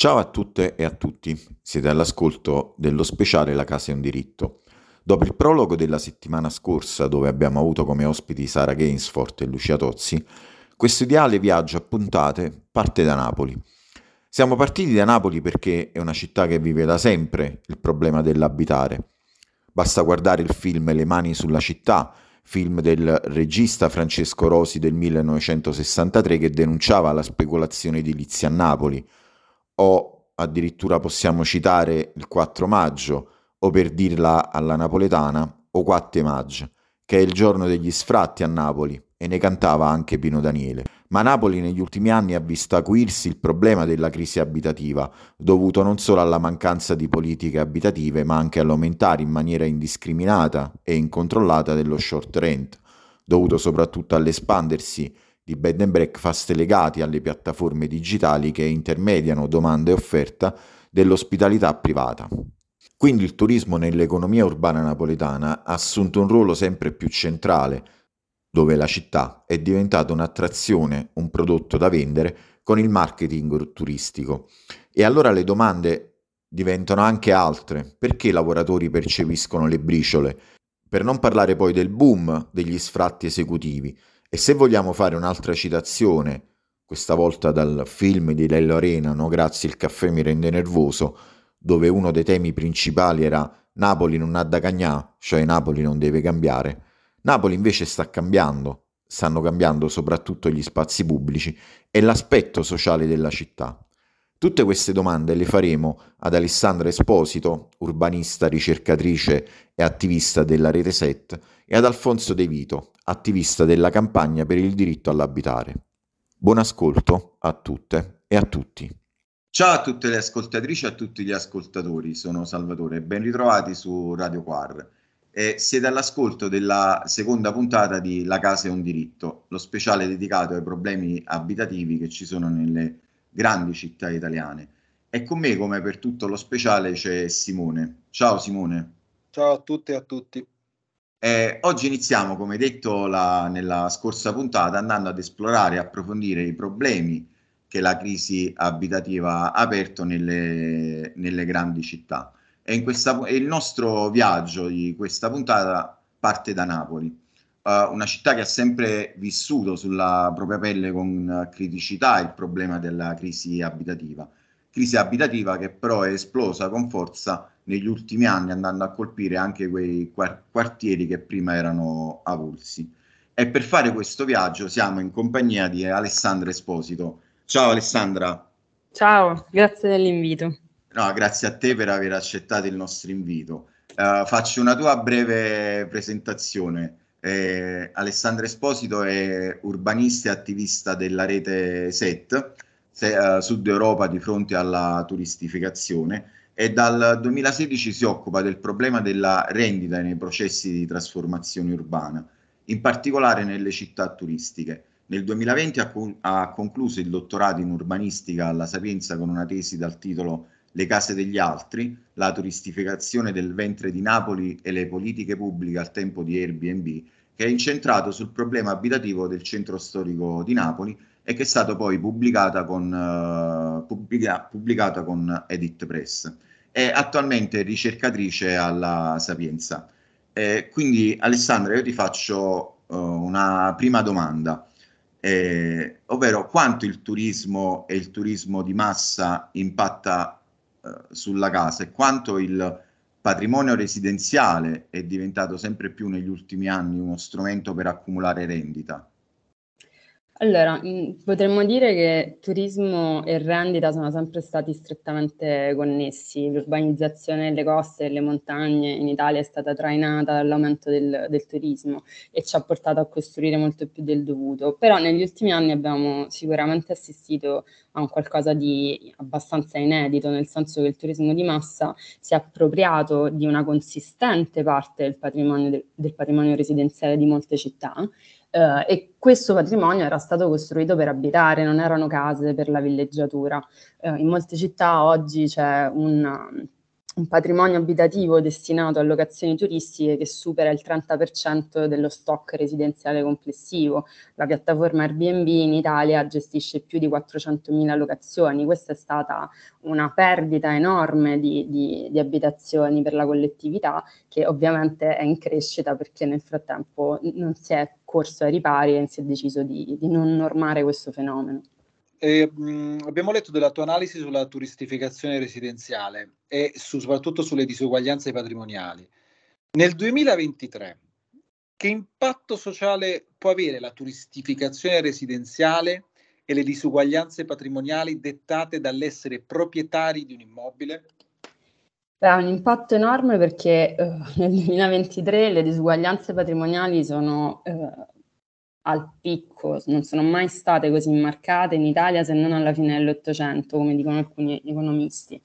Ciao a tutte e a tutti, siete all'ascolto dello speciale La casa è un diritto. Dopo il prologo della settimana scorsa, dove abbiamo avuto come ospiti Sara Gainsford e Lucia Tozzi, questo ideale viaggio a puntate parte da Napoli. Siamo partiti da Napoli perché è una città che vive da sempre il problema dell'abitare. Basta guardare il film Le mani sulla città, film del regista Francesco Rosi del 1963 che denunciava la speculazione edilizia a Napoli o addirittura possiamo citare il 4 maggio, o per dirla alla napoletana, o 4 maggio, che è il giorno degli sfratti a Napoli, e ne cantava anche Pino Daniele. Ma Napoli negli ultimi anni ha visto acuirsi il problema della crisi abitativa, dovuto non solo alla mancanza di politiche abitative, ma anche all'aumentare in maniera indiscriminata e incontrollata dello short rent, dovuto soprattutto all'espandersi di bed and breakfast legati alle piattaforme digitali che intermediano domanda e offerta dell'ospitalità privata. Quindi il turismo nell'economia urbana napoletana ha assunto un ruolo sempre più centrale, dove la città è diventata un'attrazione, un prodotto da vendere con il marketing turistico. E allora le domande diventano anche altre. Perché i lavoratori percepiscono le briciole? Per non parlare poi del boom degli sfratti esecutivi, e se vogliamo fare un'altra citazione, questa volta dal film di Lello Arena, No grazie il caffè mi rende nervoso, dove uno dei temi principali era Napoli non ha da cagnà, cioè Napoli non deve cambiare. Napoli invece sta cambiando, stanno cambiando soprattutto gli spazi pubblici e l'aspetto sociale della città. Tutte queste domande le faremo ad Alessandra Esposito, urbanista, ricercatrice e attivista della Rete Set, e ad Alfonso De Vito, attivista della campagna per il diritto all'abitare. Buon ascolto a tutte e a tutti. Ciao a tutte le ascoltatrici e a tutti gli ascoltatori, sono Salvatore e ben ritrovati su Radio Quar. E siete all'ascolto della seconda puntata di La casa è un diritto, lo speciale dedicato ai problemi abitativi che ci sono nelle grandi città italiane. E con me, come per tutto lo speciale, c'è Simone. Ciao Simone. Ciao a tutte e a tutti. Eh, oggi iniziamo, come detto la, nella scorsa puntata, andando ad esplorare e approfondire i problemi che la crisi abitativa ha aperto nelle, nelle grandi città. E, questa, il nostro viaggio di questa puntata parte da Napoli, uh, una città che ha sempre vissuto sulla propria pelle con criticità il problema della crisi abitativa. Crisi abitativa che però è esplosa con forza negli ultimi anni andando a colpire anche quei quartieri che prima erano avulsi. E per fare questo viaggio siamo in compagnia di Alessandra Esposito. Ciao Alessandra. Ciao, grazie dell'invito. No, grazie a te per aver accettato il nostro invito. Uh, faccio una tua breve presentazione. Eh, Alessandra Esposito è urbanista e attivista della rete SET, se, uh, Sud Europa di fronte alla turistificazione e dal 2016 si occupa del problema della rendita nei processi di trasformazione urbana, in particolare nelle città turistiche. Nel 2020 ha, ha concluso il dottorato in urbanistica alla Sapienza con una tesi dal titolo Le case degli altri, la turistificazione del ventre di Napoli e le politiche pubbliche al tempo di Airbnb, che è incentrato sul problema abitativo del centro storico di Napoli e che è stato poi pubblicata con, uh, pubblica, pubblicata con Edit Press è attualmente ricercatrice alla Sapienza. Eh, quindi Alessandra, io ti faccio uh, una prima domanda, eh, ovvero quanto il turismo e il turismo di massa impatta uh, sulla casa e quanto il patrimonio residenziale è diventato sempre più negli ultimi anni uno strumento per accumulare rendita. Allora, mh, potremmo dire che turismo e rendita sono sempre stati strettamente connessi. L'urbanizzazione delle coste e delle montagne in Italia è stata trainata dall'aumento del, del turismo e ci ha portato a costruire molto più del dovuto. Però negli ultimi anni abbiamo sicuramente assistito a un qualcosa di abbastanza inedito, nel senso che il turismo di massa si è appropriato di una consistente parte del patrimonio, del, del patrimonio residenziale di molte città eh, e questo patrimonio era stato costruito per abitare, non erano case per la villeggiatura. Eh, in molte città oggi c'è un, un patrimonio abitativo destinato a locazioni turistiche che supera il 30% dello stock residenziale complessivo. La piattaforma Airbnb in Italia gestisce più di 400.000 locazioni. Questa è stata una perdita enorme di, di, di, abitazioni per la collettività che ovviamente è in crescita perché nel frattempo non si è corso ai ripari e si è deciso di, di non normare questo fenomeno. Eh, abbiamo letto della tua analisi sulla turistificazione residenziale e su, soprattutto sulle disuguaglianze patrimoniali. Nel 2023, che impatto sociale può avere la turistificazione residenziale e le disuguaglianze patrimoniali dettate dall'essere proprietari di un immobile? ha un impatto enorme perché eh, nel 2023 le disuguaglianze patrimoniali sono eh, al picco, non sono mai state così marcate in Italia se non alla fine dell'Ottocento, come dicono alcuni economisti.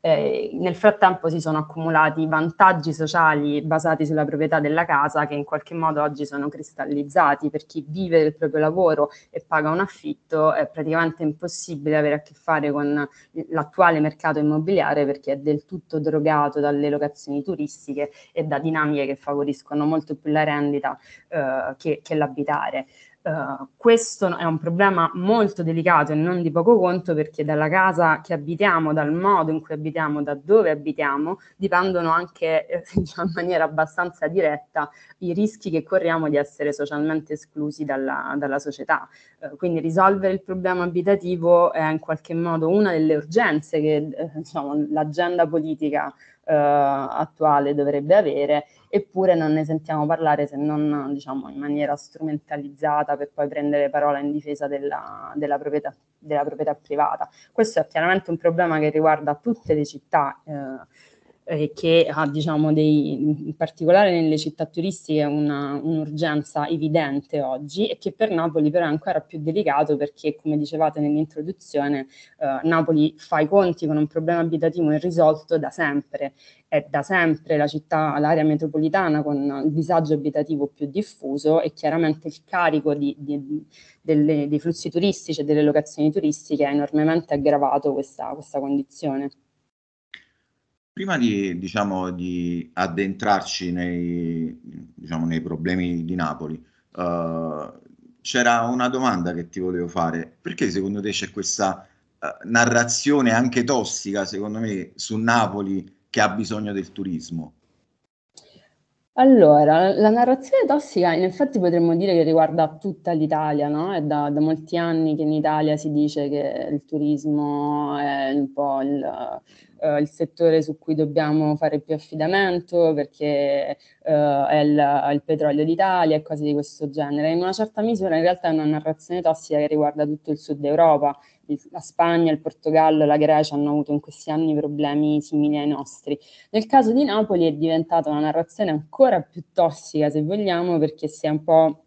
Eh, nel frattempo si sono accumulati vantaggi sociali basati sulla proprietà della casa che in qualche modo oggi sono cristallizzati. Per chi vive del proprio lavoro e paga un affitto è praticamente impossibile avere a che fare con l'attuale mercato immobiliare perché è del tutto drogato dalle locazioni turistiche e da dinamiche che favoriscono molto più la rendita eh, che, che l'abitare. Uh, questo è un problema molto delicato e non di poco conto perché dalla casa che abitiamo, dal modo in cui abitiamo, da dove abitiamo, dipendono anche eh, diciamo, in maniera abbastanza diretta i rischi che corriamo di essere socialmente esclusi dalla, dalla società. Uh, quindi risolvere il problema abitativo è in qualche modo una delle urgenze che eh, diciamo, l'agenda politica eh, attuale dovrebbe avere, eppure non ne sentiamo parlare se non diciamo, in maniera strumentalizzata per poi prendere parola in difesa della, della, proprietà, della proprietà privata. Questo è chiaramente un problema che riguarda tutte le città. Eh, eh, che ha diciamo dei, in particolare nelle città turistiche una, un'urgenza evidente oggi e che per Napoli però è ancora più delicato perché come dicevate nell'introduzione eh, Napoli fa i conti con un problema abitativo irrisolto da sempre è da sempre la città, l'area metropolitana con il disagio abitativo più diffuso e chiaramente il carico di, di, delle, dei flussi turistici e delle locazioni turistiche ha enormemente aggravato questa, questa condizione. Prima di, diciamo, di addentrarci nei, diciamo, nei problemi di Napoli, uh, c'era una domanda che ti volevo fare. Perché secondo te c'è questa uh, narrazione anche tossica, secondo me, su Napoli che ha bisogno del turismo? Allora, la narrazione tossica in effetti potremmo dire che riguarda tutta l'Italia, no? È da, da molti anni che in Italia si dice che il turismo è un po' il, uh, il settore su cui dobbiamo fare più affidamento perché uh, è il, il, petrolio d'Italia e cose di questo genere. In una certa misura in realtà è una narrazione tossica che riguarda tutto il sud Europa. La Spagna, il Portogallo, la Grecia hanno avuto in questi anni problemi simili ai nostri. Nel caso di Napoli è diventata una narrazione ancora più tossica, se vogliamo, perché si è un po'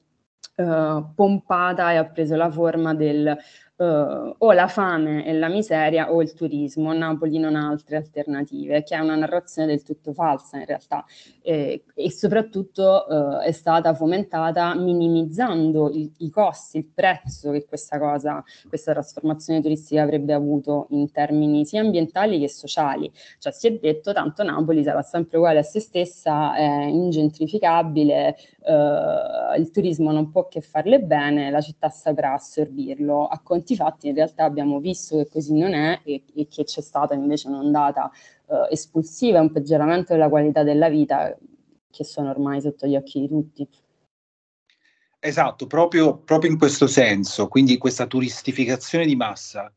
Uh, pompata e ha preso la forma del uh, o la fame e la miseria o il turismo, Napoli non ha altre alternative, che è una narrazione del tutto falsa in realtà eh, e soprattutto uh, è stata fomentata minimizzando i, i, costi, il prezzo che questa cosa, questa trasformazione turistica avrebbe avuto in termini sia ambientali che sociali. Cioè si è detto tanto Napoli sarà sempre uguale a se stessa, è ingentrificabile, uh, il turismo non può che farle bene, la città saprà assorbirlo. A conti fatti in realtà abbiamo visto che così non è e, e che c'è stata invece un'ondata eh, espulsiva un peggioramento della qualità della vita che sono ormai sotto gli occhi di tutti. Esatto, proprio, proprio in questo senso, quindi questa turistificazione di massa,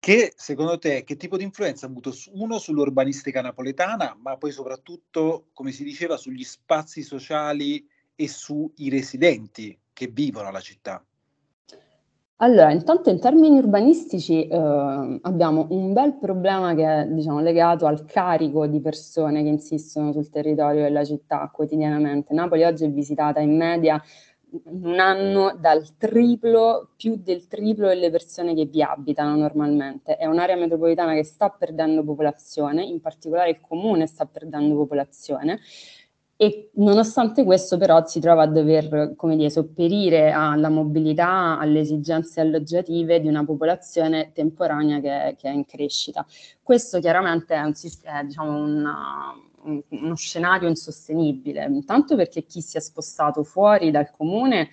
che secondo te che tipo di influenza ha avuto uno sull'urbanistica napoletana, ma poi soprattutto, come si diceva, sugli spazi sociali e sui residenti che vivono la città? Allora, intanto in termini urbanistici eh, abbiamo un bel problema che è diciamo, legato al carico di persone che insistono sul territorio della città quotidianamente. Napoli oggi è visitata in media un anno dal triplo, più del triplo delle persone che vi abitano normalmente. È un'area metropolitana che sta perdendo popolazione, in particolare il comune sta perdendo popolazione e nonostante questo però si trova a dover, come dire, sopperire alla mobilità, alle esigenze alloggiative di una popolazione temporanea che, che è in crescita. Questo chiaramente è, un, è diciamo, una, un, uno scenario insostenibile, intanto perché chi si è spostato fuori dal comune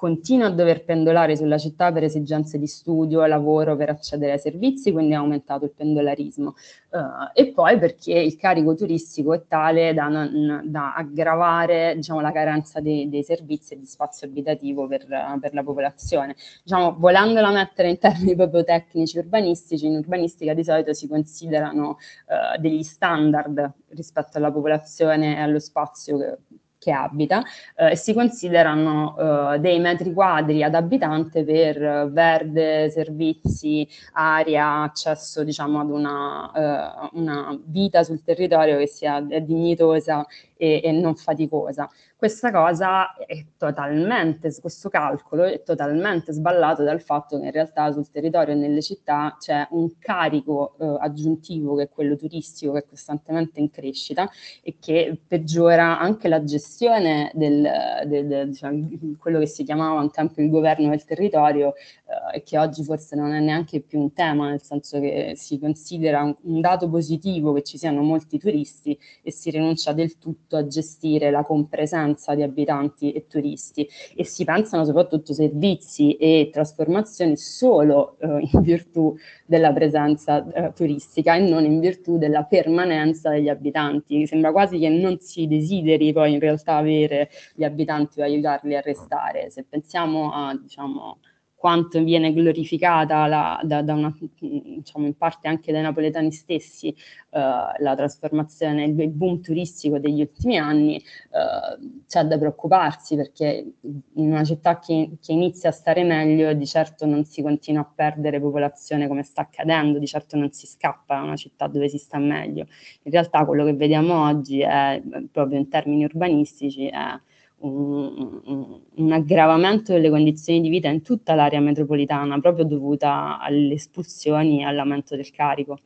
continua a dover pendolare sulla città per esigenze di studio, lavoro, per accedere ai servizi, quindi ha aumentato il pendolarismo. Uh, e poi perché il carico turistico è tale da, non, da aggravare diciamo, la carenza dei, dei, servizi e di spazio abitativo per, per, la popolazione. Diciamo, volendola mettere in termini proprio tecnici urbanistici, in urbanistica di solito si considerano uh, degli standard rispetto alla popolazione e allo spazio che che abita eh, e si considerano eh, dei metri quadri ad abitante per verde, servizi, aria, accesso diciamo ad una, eh, una vita sul territorio che sia dignitosa e, e non faticosa. Questa cosa è totalmente, questo calcolo è totalmente sballato dal fatto che in realtà sul territorio e nelle città c'è un carico eh, aggiuntivo che è quello turistico che è costantemente in crescita e che peggiora anche la gestione del, del, del diciamo, quello che si chiamava un tempo il governo del territorio eh, e che oggi forse non è neanche più un tema, nel senso che si considera un, un dato positivo che ci siano molti turisti e si rinuncia del tutto a gestire la compresenza presenza di abitanti e turisti e si pensano soprattutto servizi e trasformazioni solo eh, in virtù della presenza eh, turistica e non in virtù della permanenza degli abitanti. Sembra quasi che non si desideri poi in realtà avere gli abitanti o aiutarli a restare. Se pensiamo a diciamo, quanto viene glorificata la, da, da una, diciamo in parte anche dai napoletani stessi eh, la trasformazione, il, boom turistico degli ultimi anni, eh, c'è da preoccuparsi perché in una città che, che, inizia a stare meglio di certo non si continua a perdere popolazione come sta accadendo, di certo non si scappa da una città dove si sta meglio. In realtà quello che vediamo oggi è proprio in termini urbanistici è un, un, aggravamento delle condizioni di vita in tutta l'area metropolitana, proprio dovuta alle espulsioni e all'aumento del carico.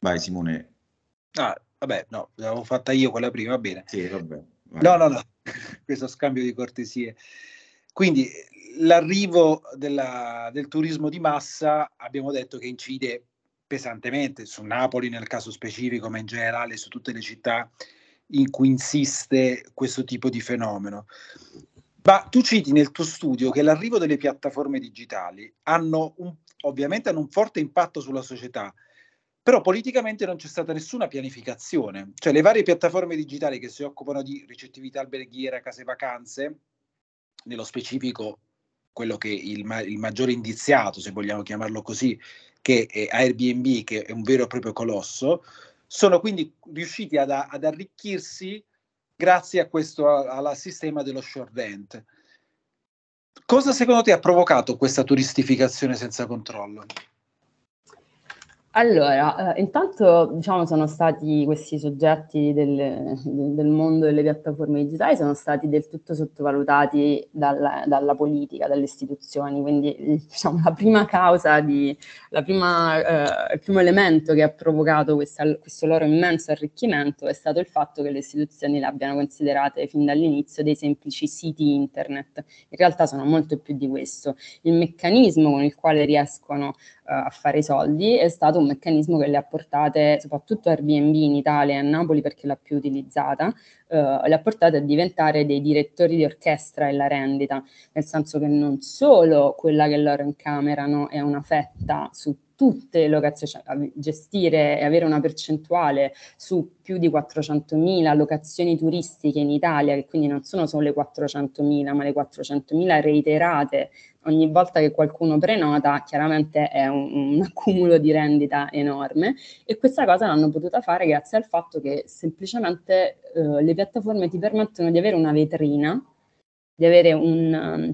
Vai Simone. Ah, vabbè, no, l'avevo fatta io quella prima, va bene. Sì, vabbè. Vai. No, no, no, questo scambio di cortesie. Quindi l'arrivo della, del turismo di massa abbiamo detto che incide pesantemente su Napoli nel caso specifico, ma in generale su tutte le città in cui insiste questo tipo di fenomeno. Ma tu citi nel tuo studio che l'arrivo delle piattaforme digitali hanno un, ovviamente hanno un forte impatto sulla società, però politicamente non c'è stata nessuna pianificazione. Cioè le varie piattaforme digitali che si occupano di ricettività alberghiera, case vacanze, nello specifico quello che il, il maggiore indiziato, se vogliamo chiamarlo così, che è Airbnb, che è un vero e proprio colosso, sono quindi riusciti ad, ad arricchirsi grazie a questo al sistema dello short rent. Cosa secondo te ha provocato questa turistificazione senza controllo? Allora, eh, intanto diciamo sono stati questi soggetti del, del, mondo delle piattaforme digitali sono stati del tutto sottovalutati dalla, dalla politica, dalle istituzioni, quindi diciamo, la prima causa, di, la prima, eh, il primo elemento che ha provocato questa, questo loro immenso arricchimento è stato il fatto che le istituzioni le abbiano considerate fin dall'inizio dei semplici siti internet. In realtà sono molto più di questo. Il meccanismo con il quale riescono a fare i soldi è stato un meccanismo che le ha portate, soprattutto Airbnb in Italia e a Napoli perché l'ha più utilizzata, eh, le ha portate a diventare dei direttori di orchestra e la rendita, nel senso che non solo quella che loro incamerano è una fetta su tutte le locazioni, cioè gestire e avere una percentuale su più di 400.000 locazioni turistiche in Italia, che quindi non sono solo le 400.000, ma le 400.000 reiterate ogni volta che qualcuno prenota, chiaramente è un, un accumulo di rendita enorme. E questa cosa l'hanno potuta fare grazie al fatto che semplicemente eh, le piattaforme ti permettono di avere una vetrina, di avere un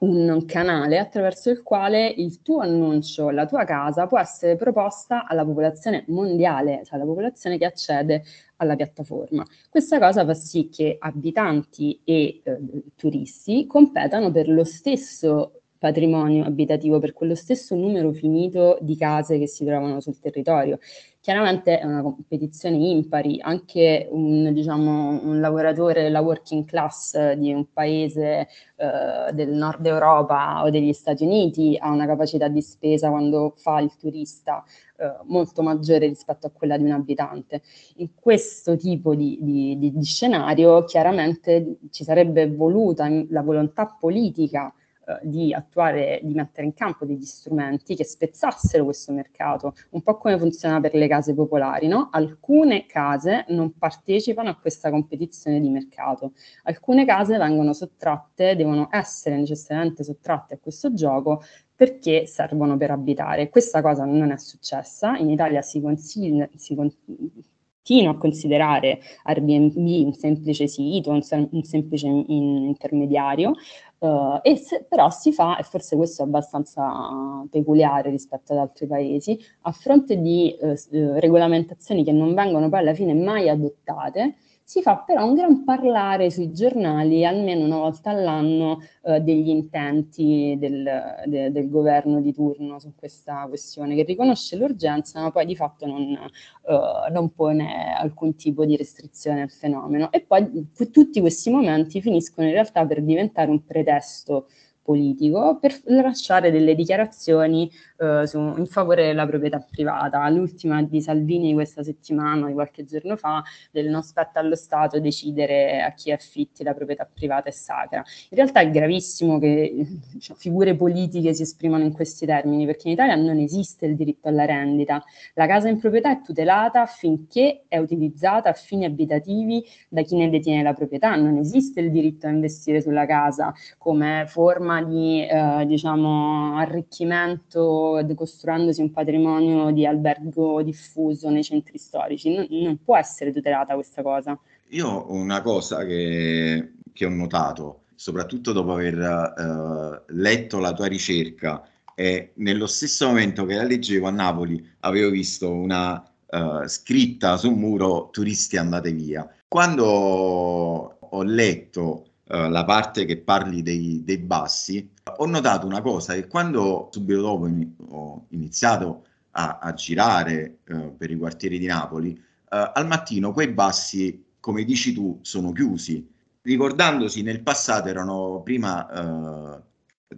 un canale attraverso il quale il tuo annuncio, la tua casa può essere proposta alla popolazione mondiale, cioè alla popolazione che accede alla piattaforma. Questa cosa fa sì che abitanti e eh, turisti competano per lo stesso patrimonio abitativo per quello stesso numero finito di case che si trovano sul territorio. Chiaramente è una competizione impari, anche un, diciamo, un lavoratore, la working class di un paese eh, del nord Europa o degli Stati Uniti ha una capacità di spesa quando fa il turista eh, molto maggiore rispetto a quella di un abitante. In questo tipo di, di, di, di scenario chiaramente ci sarebbe voluta la volontà politica eh, di attuare, di mettere in campo degli strumenti che spezzassero questo mercato, un po' come funziona per le case popolari, no? Alcune case non partecipano a questa competizione di mercato, alcune case vengono sottratte, devono essere necessariamente sottratte a questo gioco perché servono per abitare. Questa cosa non è successa, in Italia si, consiglia, si continua a considerare Airbnb un semplice sito, un, sem- un semplice in- intermediario, Uh, e se, però si fa, e forse questo è abbastanza peculiare rispetto ad altri paesi, a fronte di uh, regolamentazioni che non vengono poi alla fine mai adottate, si fa però un gran parlare sui giornali almeno una volta all'anno eh, degli intenti del, de, del, governo di turno su questa questione, che riconosce l'urgenza ma poi di fatto non, eh, non pone alcun tipo di restrizione al fenomeno. E poi tutti questi momenti finiscono in realtà per diventare un pretesto politico per lasciare delle dichiarazioni eh, su, in favore della proprietà privata. L'ultima di Salvini questa settimana, di qualche giorno fa, del non spetta allo Stato decidere a chi affitti la proprietà privata è sacra. In realtà è gravissimo che diciamo, figure politiche si esprimano in questi termini, perché in Italia non esiste il diritto alla rendita. La casa in proprietà è tutelata finché è utilizzata a fini abitativi da chi ne detiene la proprietà. Non esiste il diritto a investire sulla casa come forma di eh, diciamo, arricchimento, costruendosi un patrimonio di albergo diffuso nei centri storici. Non, non può essere tutelata questa cosa. Io ho una cosa che, che ho notato, soprattutto dopo aver eh, letto la tua ricerca, e nello stesso momento che la leggevo a Napoli avevo visto una uh, scritta su un muro turisti andate via. Quando ho letto uh, la parte che parli dei, dei, bassi, ho notato una cosa che quando subito dopo in, ho iniziato a, a girare uh, per i quartieri di Napoli, uh, al mattino quei bassi, come dici tu, sono chiusi, ricordandosi nel passato erano prima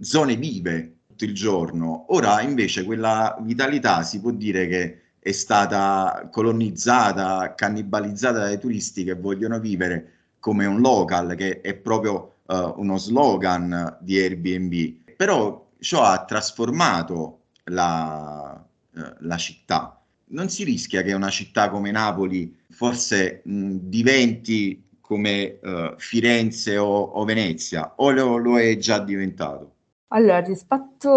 zone vive tutto il giorno, ora invece quella vitalità si può dire che è stata colonizzata, cannibalizzata dai turisti che vogliono vivere come un local, che è proprio uh, uno slogan di Airbnb, però ciò ha trasformato la, uh, la città. Non si rischia che una città come Napoli forse mh, diventi come uh, Firenze o, o, Venezia, o lo, lo è già diventato? Allora, rispetto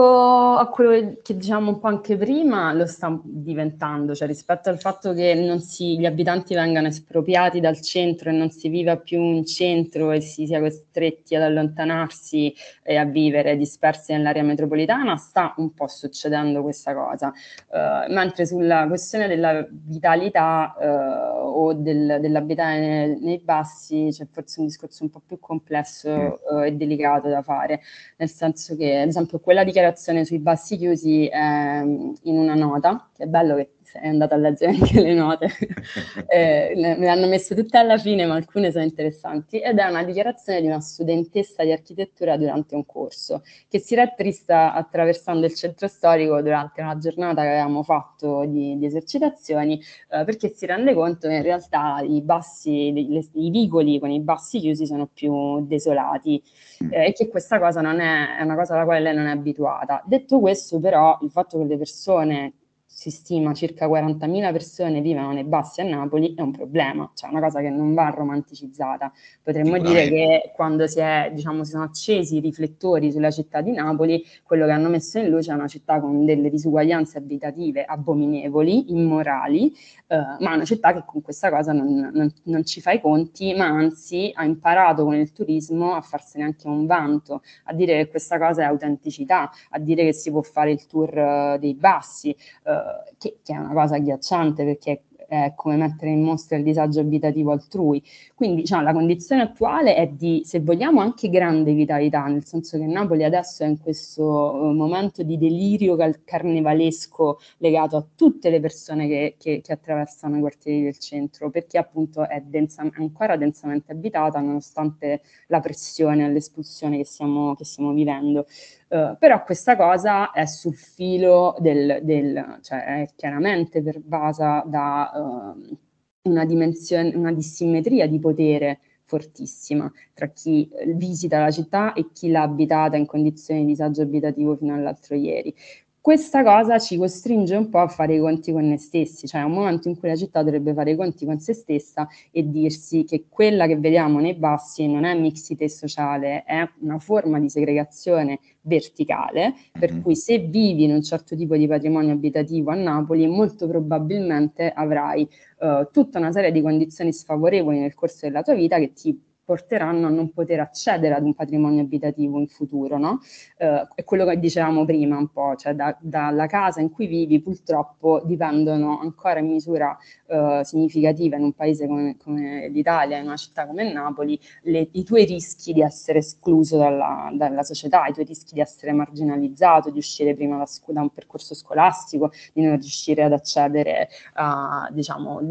a quello che diciamo un po' anche prima, lo sta diventando, cioè rispetto al fatto che non si, gli abitanti vengano espropriati dal centro e non si viva più in centro e si sia costretti ad allontanarsi e a vivere dispersi nell'area metropolitana, sta un po' succedendo questa cosa. Uh, mentre sulla questione della vitalità uh, o del, dell'abitare nei, nei, bassi c'è forse un discorso un po' più complesso uh, e delicato da fare, nel senso che ad esempio quella dichiarazione sui bassi chiusi è in una nota, che è bello che sei andato a leggere anche le note, eh, me le hanno messe tutte alla fine, ma alcune sono interessanti, ed è una dichiarazione di una studentessa di architettura durante un corso, che si era trista attraversando il centro storico durante una giornata che avevamo fatto di, di esercitazioni, eh, perché si rende conto che in realtà i bassi, le, i vicoli con i bassi chiusi sono più desolati eh, e che questa cosa non è, è una cosa alla quale lei non è abituata. Detto questo, però, il fatto che le persone si stima circa 40.000 persone vivono nei bassi a Napoli, è un problema, cioè una cosa che non va romanticizzata. Potremmo dire che quando si, è, diciamo, si sono accesi i riflettori sulla città di Napoli, quello che hanno messo in luce è una città con delle disuguaglianze abitative abominevoli, immorali, eh, ma una città che con questa cosa non, non, non, ci fa i conti, ma anzi ha imparato con il turismo a farsene anche un vanto, a dire che questa cosa è autenticità, a dire che si può fare il tour uh, dei bassi. Uh, che, che, è una cosa agghiacciante perché è come mettere in mostra il disagio abitativo altrui. Quindi diciamo, la condizione attuale è di, se vogliamo, anche grande vitalità, nel senso che Napoli adesso è in questo uh, momento di delirio carnevalesco legato a tutte le persone che, che, che attraversano i quartieri del centro, perché appunto è densa, ancora densamente abitata nonostante la pressione e l'espulsione che stiamo, che stiamo vivendo. Uh, però questa cosa è sul filo del, del cioè è chiaramente pervasa da uh, una una dissimmetria di potere fortissima tra chi visita la città e chi l'ha abitata in condizioni di disagio abitativo fino all'altro ieri questa cosa ci costringe un po' a fare i conti con noi stessi, cioè è un momento in cui la città dovrebbe fare i conti con se stessa e dirsi che quella che vediamo nei bassi non è mixité sociale, è una forma di segregazione verticale, per mm-hmm. cui se vivi in un certo tipo di patrimonio abitativo a Napoli, molto probabilmente avrai uh, tutta una serie di condizioni sfavorevoli nel corso della tua vita che ti porteranno a non poter accedere ad un patrimonio abitativo in futuro, no? Eh, è quello che dicevamo prima un po', cioè da, dalla casa in cui vivi purtroppo dipendono ancora in misura eh, significativa in un paese come, come, l'Italia, in una città come Napoli, le, i tuoi rischi di essere escluso dalla, dalla, società, i tuoi rischi di essere marginalizzato, di uscire prima da, da un percorso scolastico, di non riuscire ad accedere a, diciamo,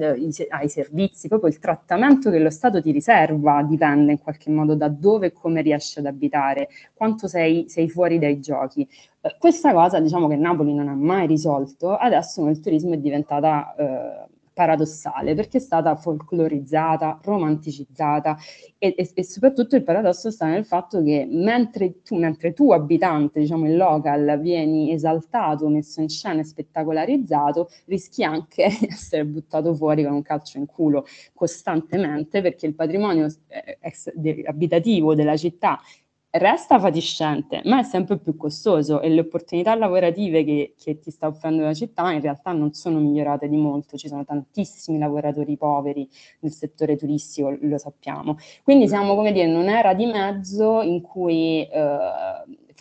ai servizi, proprio il trattamento che lo Stato ti riserva di dipende in qualche modo da dove e come riesci ad abitare, quanto sei, sei fuori dai giochi. Eh, questa cosa diciamo che Napoli non ha mai risolto, adesso nel turismo è diventata eh, paradossale perché è stata folclorizzata, romanticizzata e, e, e, soprattutto il paradosso sta nel fatto che mentre tu, mentre tu abitante, diciamo il local, vieni esaltato, messo in scena e spettacolarizzato, rischi anche di essere buttato fuori con un calcio in culo costantemente perché il patrimonio eh, abitativo della città resta fatiscente, ma è sempre più costoso e le opportunità lavorative che, che, ti sta offrendo la città in realtà non sono migliorate di molto, ci sono tantissimi lavoratori poveri nel settore turistico, lo sappiamo. Quindi siamo, come dire, in un'era di mezzo in cui eh,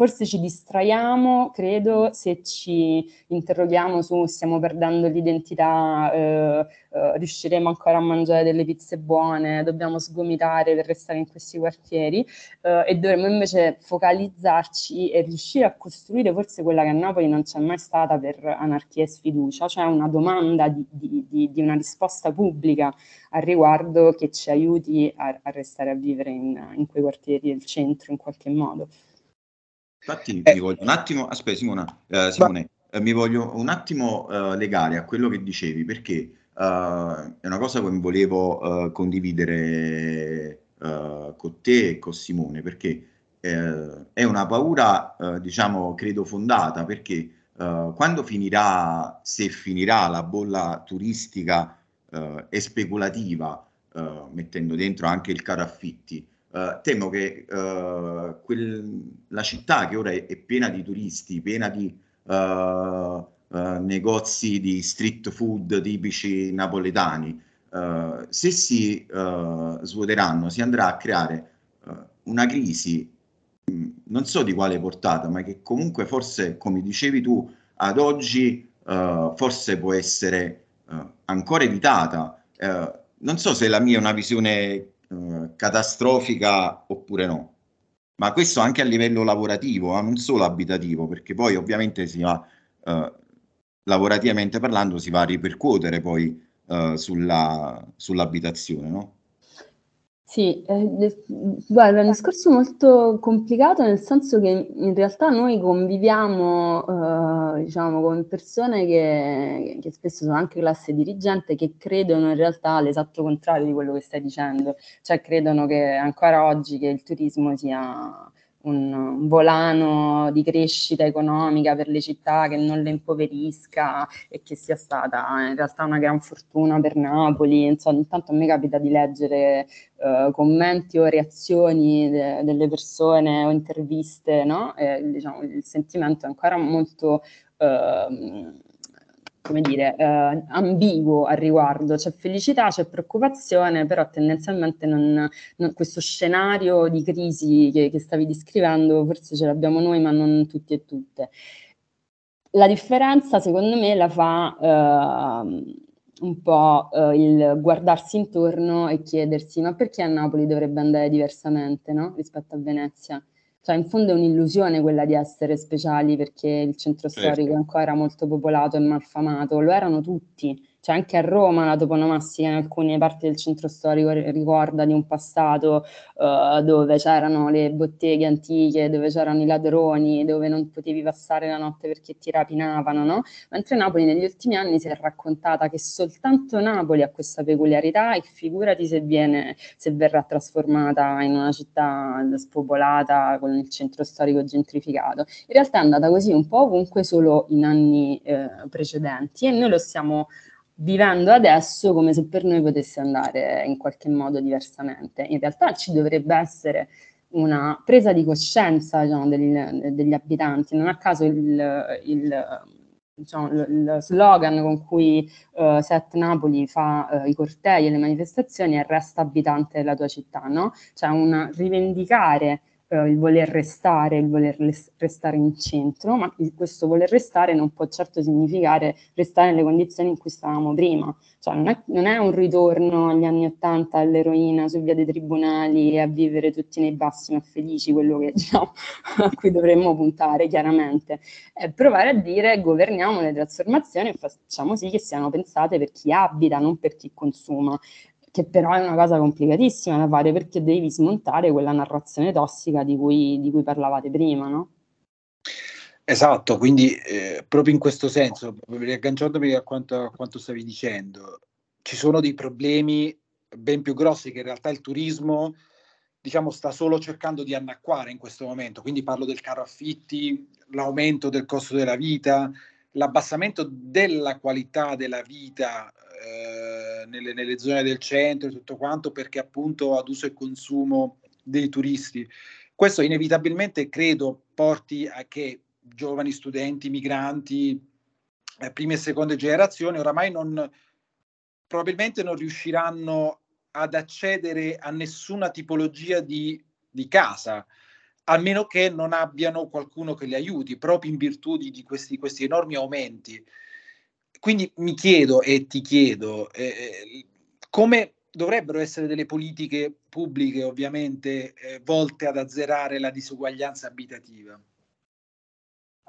forse ci distraiamo, credo, se ci interroghiamo su stiamo perdendo l'identità, eh, eh, riusciremo ancora a mangiare delle pizze buone, dobbiamo sgomitare per restare in questi quartieri eh, e dovremmo invece focalizzarci e riuscire a costruire forse quella che a Napoli non c'è mai stata per anarchia e sfiducia, cioè una domanda di, di, di, di una risposta pubblica al riguardo che ci aiuti a, a restare a vivere in, in quei quartieri del centro in qualche modo. Infatti eh. mi voglio un attimo, aspetta Simona, eh, Simone, eh, mi voglio un attimo eh, legare a quello che dicevi perché eh, è una cosa che volevo eh, condividere con te e con Simone perché è una paura, diciamo, credo fondata perché quando finirà, se finirà la bolla turistica e speculativa, mettendo dentro anche il caro affitti, Uh, temo che uh, quel, la città che ora è, è, piena di turisti, piena di uh, negozi di street food tipici napoletani, se si svuoteranno si andrà a creare una crisi, mh, mm, non so di quale portata, ma che comunque forse, come dicevi tu, ad oggi forse può essere ancora evitata. non so se la mia è una visione eh, catastrofica oppure no. Ma questo anche a livello lavorativo, eh, non solo abitativo, perché poi ovviamente si va, eh, lavorativamente parlando, si va a ripercuotere poi eh, sulla, sull'abitazione, no? Sì, eh, guarda, è un discorso molto complicato nel senso che in realtà noi conviviamo, eh, diciamo, con persone che, che, spesso sono anche classe dirigente che credono in realtà l'esatto contrario di quello che stai dicendo, cioè credono che ancora oggi che il turismo sia un, volano di crescita economica per le città che non le impoverisca e che sia stata in realtà una gran fortuna per Napoli. Insomma, intanto a me capita di leggere uh, commenti o reazioni de- delle persone o interviste, no? E, diciamo, il sentimento è ancora molto... Uh, come dire, eh, ambiguo al riguardo, c'è felicità, c'è preoccupazione, però tendenzialmente non, non, questo scenario di crisi che, che, stavi descrivendo forse ce l'abbiamo noi, ma non tutti e tutte. La differenza, secondo me, la fa... Eh, un po' eh, il guardarsi intorno e chiedersi ma perché a Napoli dovrebbe andare diversamente no? rispetto a Venezia? Cioè in fondo è un'illusione quella di essere speciali perché il centro certo. storico è ancora molto popolato e malfamato, lo erano tutti cioè anche a Roma la toponomastica in alcune parti del centro storico ricorda di un passato uh, dove c'erano le botteghe antiche, dove c'erano i ladroni, dove non potevi passare la notte perché ti rapinavano, no? Mentre Napoli negli ultimi anni si è raccontata che soltanto Napoli ha questa peculiarità e figurati se, viene, se verrà trasformata in una città spopolata con il centro storico gentrificato. In realtà è andata così un po' ovunque solo in anni eh, precedenti e noi lo stiamo vivendo adesso come se per noi potesse andare in qualche modo diversamente. In realtà ci dovrebbe essere una presa di coscienza diciamo, degli, degli, abitanti. Non a caso il, il, diciamo, il slogan con cui uh, Set Napoli fa uh, i cortei e le manifestazioni è resta abitante della tua città, no? Cioè un rivendicare eh, il voler restare, il voler restare in centro, ma questo voler restare non può certo significare restare nelle condizioni in cui stavamo prima, cioè non è, non è un ritorno agli anni Ottanta all'eroina su via dei tribunali e a vivere tutti nei bassi ma felici, quello che diciamo, a cui dovremmo puntare chiaramente, è provare a dire governiamo le trasformazioni e facciamo sì che siano pensate per chi abita, non per chi consuma che però è una cosa complicatissima da fare perché devi smontare quella narrazione tossica di cui, di cui parlavate prima, no? Esatto, quindi eh, proprio in questo senso, riagganciandomi a quanto, a quanto stavi dicendo, ci sono dei problemi ben più grossi che in realtà il turismo diciamo, sta solo cercando di annacquare in questo momento. Quindi parlo del caro affitti, l'aumento del costo della vita, l'abbassamento della qualità della vita eh, nelle, nelle, zone del centro e tutto quanto perché appunto ad uso e consumo dei turisti. Questo inevitabilmente credo porti a che giovani studenti, migranti, eh, prime e seconde generazioni oramai non, probabilmente non riusciranno ad accedere a nessuna tipologia di, di casa, a meno che non abbiano qualcuno che li aiuti, proprio in virtù di, questi, questi enormi aumenti. Quindi mi chiedo e ti chiedo eh, eh, come dovrebbero essere delle politiche pubbliche, ovviamente, eh, volte ad azzerare la disuguaglianza abitativa.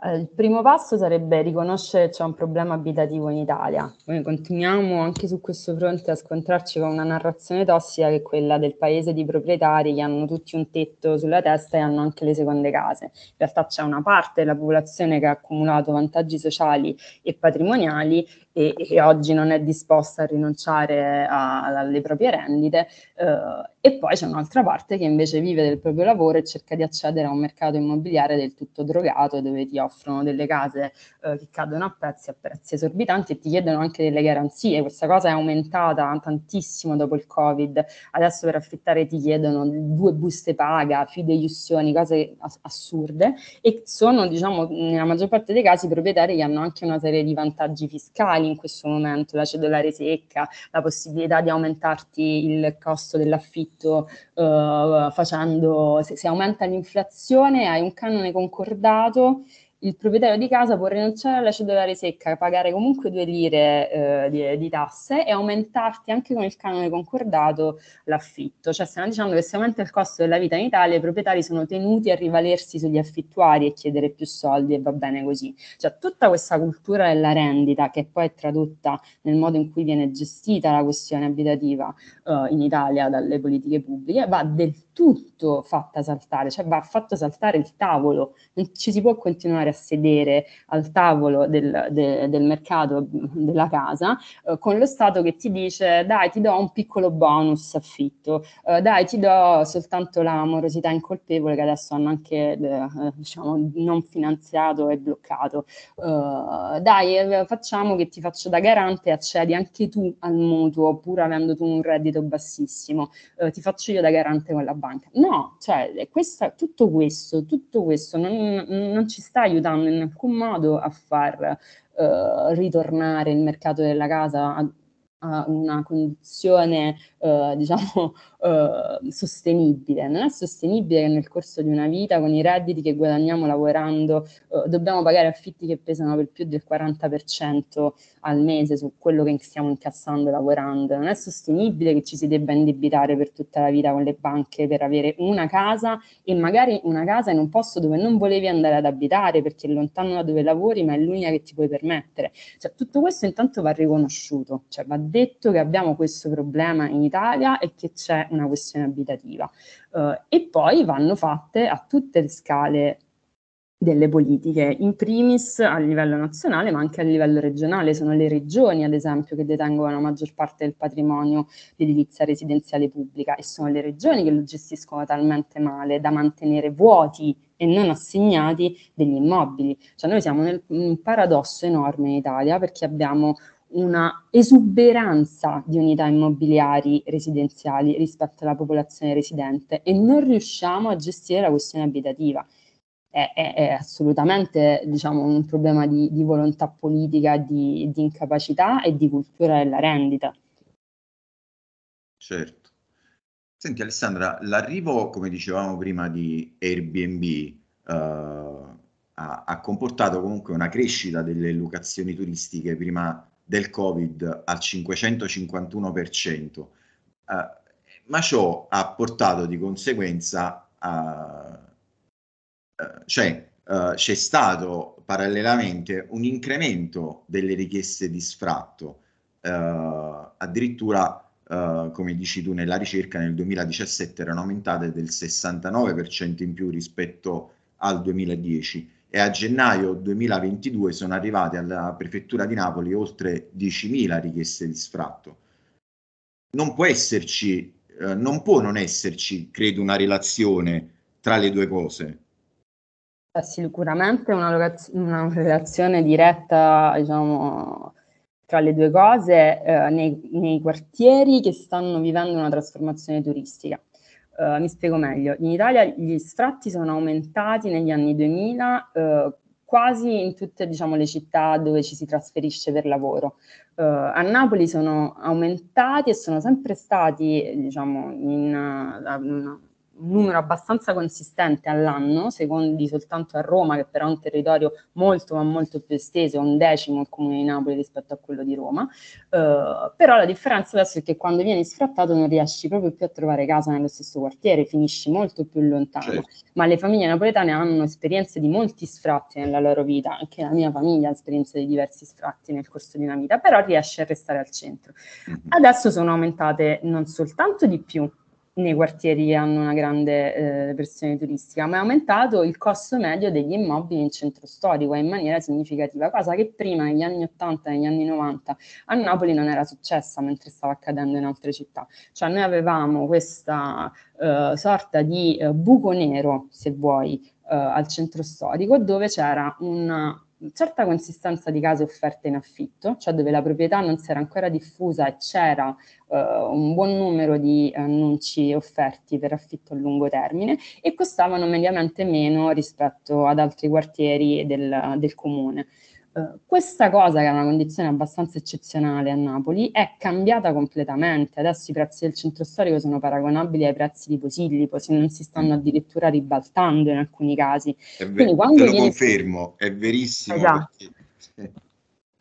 Eh, il primo passo sarebbe riconoscere che c'è un problema abitativo in Italia. Noi continuiamo anche su questo fronte a scontrarci con una narrazione tossica che è quella del paese di proprietari che hanno tutti un tetto sulla testa e hanno anche le seconde case. In realtà c'è una parte della popolazione che ha accumulato vantaggi sociali e patrimoniali e, e oggi non è disposta a rinunciare a, alle proprie rendite eh, e poi c'è un'altra parte che invece vive del proprio lavoro e cerca di accedere a un mercato immobiliare del tutto drogato dove ti offrono delle case eh, che cadono a pezzi a prezzi esorbitanti e ti chiedono anche delle garanzie. Questa cosa è aumentata tantissimo dopo il Covid. Adesso per affittare ti chiedono due buste paga, fideiussioni, cose ass- assurde e sono, diciamo, nella maggior parte dei casi proprietari che hanno anche una serie di vantaggi fiscali in questo momento, la cedolare secca, la possibilità di aumentarti il costo dell'affitto affitto uh, facendo, se, se aumenta l'inflazione hai un canone concordato il proprietario di casa può rinunciare alla cedolare secca, pagare comunque due lire eh, di, di, tasse e aumentarti anche con il canone concordato l'affitto. Cioè stiamo dicendo che se aumenta il costo della vita in Italia i proprietari sono tenuti a rivalersi sugli affittuari e chiedere più soldi e va bene così. Cioè tutta questa cultura della rendita che poi è tradotta nel modo in cui viene gestita la questione abitativa eh, in Italia dalle politiche pubbliche va del tutto fatta saltare, cioè va fatto saltare il tavolo, non ci si può continuare a sedere al tavolo del, de, del mercato della casa eh, con lo Stato che ti dice dai ti do un piccolo bonus affitto, eh, dai ti do soltanto la morosità incolpevole che adesso hanno anche eh, diciamo non finanziato e bloccato, eh, dai eh, facciamo che ti faccio da garante e accedi anche tu al mutuo pur avendo tu un reddito bassissimo, eh, ti faccio io da garante con la banca. No, cioè questa, tutto questo, tutto questo non, non, ci sta aiutando in alcun modo a far uh, ritornare il mercato della casa a, a una condizione eh, diciamo eh, sostenibile. Non è sostenibile che nel corso di una vita con i redditi che guadagniamo lavorando eh, dobbiamo pagare affitti che pesano per più del 40% al mese su quello che stiamo incassando lavorando. Non è sostenibile che ci si debba indebitare per tutta la vita con le banche per avere una casa e magari una casa in un posto dove non volevi andare ad abitare perché è lontano da dove lavori ma è l'unica che ti puoi permettere. Cioè, tutto questo intanto va riconosciuto, cioè va detto che abbiamo questo problema in Italia e che c'è una questione abitativa. Uh, e poi vanno fatte a tutte le scale delle politiche, in primis a livello nazionale ma anche a livello regionale. Sono le regioni, ad esempio, che detengono la maggior parte del patrimonio di edilizia residenziale pubblica e sono le regioni che lo gestiscono talmente male da mantenere vuoti e non assegnati degli immobili. Cioè noi siamo in un paradosso enorme in Italia perché abbiamo una esuberanza di unità immobiliari residenziali rispetto alla popolazione residente e non riusciamo a gestire la questione abitativa. È, è, è assolutamente diciamo, un problema di, di volontà politica, di, di, incapacità e di cultura della rendita. Certo. Senti Alessandra, l'arrivo, come dicevamo prima, di Airbnb uh, ha, ha comportato comunque una crescita delle locazioni turistiche prima del Covid al 551%, uh, eh, ma ciò ha portato di conseguenza a... Uh, cioè uh, c'è stato parallelamente un incremento delle richieste di sfratto, addirittura come dici tu nella ricerca nel 2017 erano aumentate del 69% in più rispetto al 2010 e a gennaio 2022 sono arrivate alla prefettura di Napoli oltre 10.000 richieste di sfratto. Non può esserci, eh, non può non esserci, credo, una relazione tra le due cose. Sicuramente una, una relazione diretta, diciamo, tra le due cose eh, nei, nei quartieri che stanno vivendo una trasformazione turistica. Uh, mi spiego meglio. In Italia gli sfratti sono aumentati negli anni 2000 uh, quasi in tutte diciamo, le città dove ci si trasferisce per lavoro. Uh, a Napoli sono aumentati e sono sempre stati diciamo, in, un numero abbastanza consistente all'anno, secondi soltanto a Roma, che però è un territorio molto ma molto più esteso, un decimo il comune di Napoli rispetto a quello di Roma, uh, però la differenza adesso è che quando vieni sfrattato non riesci proprio più a trovare casa nello stesso quartiere, finisci molto più lontano, certo. ma le famiglie napoletane hanno esperienze di molti sfratti nella loro vita, anche la mia famiglia ha esperienze di diversi sfratti nel corso di una vita, però riesce a restare al centro. Mm-hmm. Adesso sono aumentate non soltanto di più, nei quartieri che hanno una grande eh, pressione turistica, ma è aumentato il costo medio degli immobili in centro storico in maniera significativa, cosa che prima negli anni 80 negli anni 90 a Napoli non era successa mentre stava accadendo in altre città. Cioè noi avevamo questa eh, sorta di eh, buco nero, se vuoi, eh, al centro storico dove c'era una certa consistenza di case offerte in affitto, cioè dove la proprietà non si era ancora diffusa e c'era uh, un buon numero di annunci offerti per affitto a lungo termine e costavano mediamente meno rispetto ad altri quartieri del, del comune. Uh, questa cosa, che è una condizione abbastanza eccezionale a Napoli, è cambiata completamente. Adesso i prezzi del centro storico sono paragonabili ai prezzi di Posillipo, se non si stanno addirittura ribaltando in alcuni casi. Ver- Quindi, quando te lo viene... confermo, è verissimo. Esatto. Perché...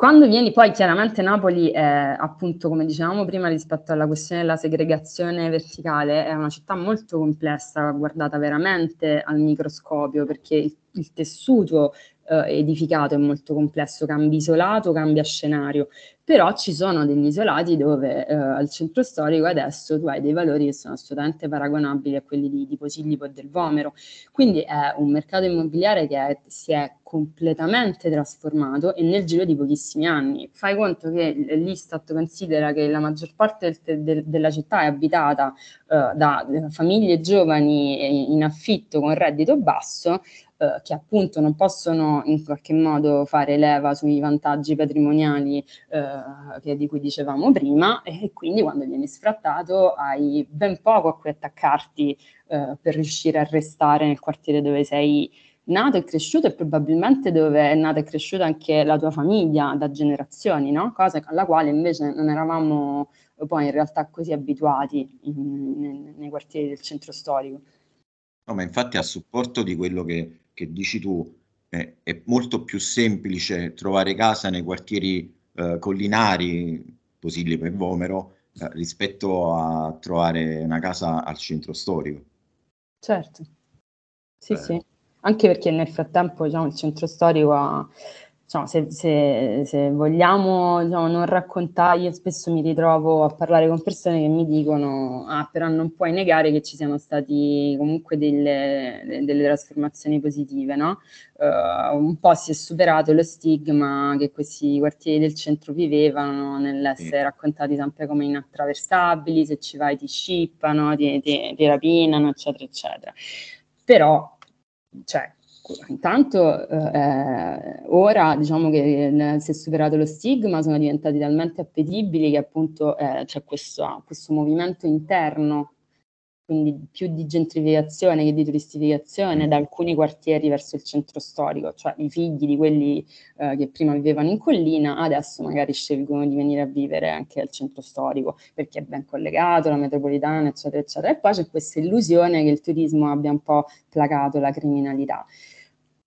Quando vieni poi chiaramente Napoli è appunto come dicevamo prima rispetto alla questione della segregazione verticale è una città molto complessa guardata veramente al microscopio perché il, il tessuto eh, edificato è molto complesso, cambia isolato, cambia scenario, però ci sono degli isolati dove eh, al centro storico adesso tu hai dei valori che sono assolutamente paragonabili a quelli di, di Posillipo e del Vomero, quindi è un mercato immobiliare che è, si è completamente trasformato e nel giro di pochissimi anni. Fai conto che l'Istat considera che la maggior parte del, del, della città è abitata uh, da famiglie giovani in affitto con reddito basso, uh, che appunto non possono in qualche modo fare leva sui vantaggi patrimoniali uh, che, di cui dicevamo prima e quindi quando vieni sfrattato hai ben poco a cui attaccarti per riuscire a restare nel quartiere dove sei nato e cresciuto e probabilmente dove è nata e cresciuta anche la tua famiglia da generazioni, no? cosa alla quale invece non eravamo poi in realtà così abituati in, in, nei quartieri del centro storico. No, ma infatti a supporto di quello che, che dici tu, eh, è molto più semplice trovare casa nei quartieri eh, collinari, Posillipo e Vomero, eh, rispetto a trovare una casa al centro storico. Certo, sì, sì, anche perché nel frattempo diciamo, il centro storico ha diciamo, se, se, se, vogliamo diciamo, non raccontare, io spesso mi ritrovo a parlare con persone che mi dicono, ah, però non puoi negare che ci siano stati comunque delle, delle trasformazioni positive, no? Uh, un po' si è superato lo stigma che questi quartieri del centro vivevano nell'essere raccontati sempre come inattraversabili, se ci vai ti scippano, ti, ti, ti rapinano, eccetera, eccetera. Però, cioè, Intanto eh, ora diciamo che si è superato lo stigma, sono diventati talmente appetibili che appunto eh, c'è questo, questo, movimento interno, quindi più di gentrificazione che di turistificazione da alcuni quartieri verso il centro storico, cioè i figli di quelli eh, che prima vivevano in collina adesso magari scelgono di venire a vivere anche al centro storico perché è ben collegato, la metropolitana eccetera eccetera e poi c'è questa illusione che il turismo abbia un po' placato la criminalità.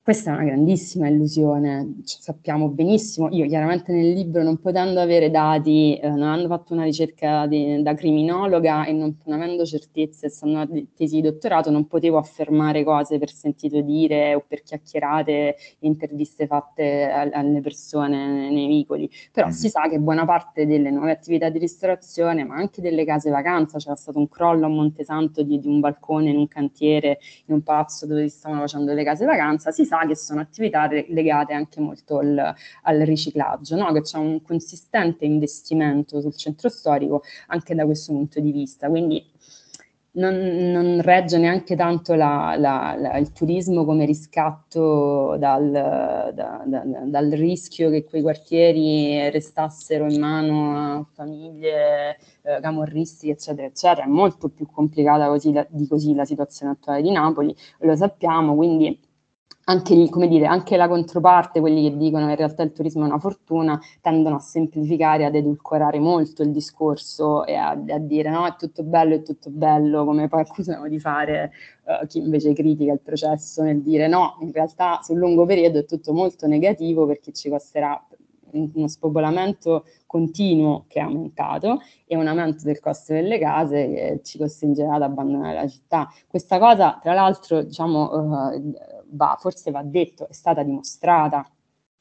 Questa è una grandissima illusione, Ci sappiamo benissimo, io chiaramente nel libro non potendo avere dati, eh, non avendo fatto una ricerca di, da criminologa e non, non avendo certezze, essendo una tesi di dottorato, non potevo affermare cose per sentito dire o per chiacchierate, interviste fatte a, alle persone nei, vicoli, però mm-hmm. si sa che buona parte delle nuove attività di ristorazione, ma anche delle case vacanza, c'era stato un crollo a Montesanto di, di un balcone in un cantiere, in un palazzo dove si stavano facendo le case vacanza, si sa sa che sono attività legate anche molto al, al riciclaggio, no? che c'è un consistente investimento sul centro storico anche da questo punto di vista. Quindi non, non, regge neanche tanto la, la, la, il turismo come riscatto dal, da, da, dal, rischio che quei quartieri restassero in mano a famiglie eh, camorristiche, eccetera, eccetera. È molto più complicata così, di così la situazione attuale di Napoli, lo sappiamo, quindi anche, dire, anche la controparte, quelli che dicono che in realtà il turismo è una fortuna, tendono a semplificare, ad edulcorare molto il discorso e a, a dire no, è tutto bello, è tutto bello, come poi accusano di fare uh, chi invece critica il processo nel dire no, in realtà sul lungo periodo è tutto molto negativo perché ci costerà uno spopolamento continuo che è aumentato e un aumento del costo delle case che ci costringerà ad abbandonare la città. Questa cosa, tra l'altro, diciamo, uh, va, forse va detto, è stata dimostrata.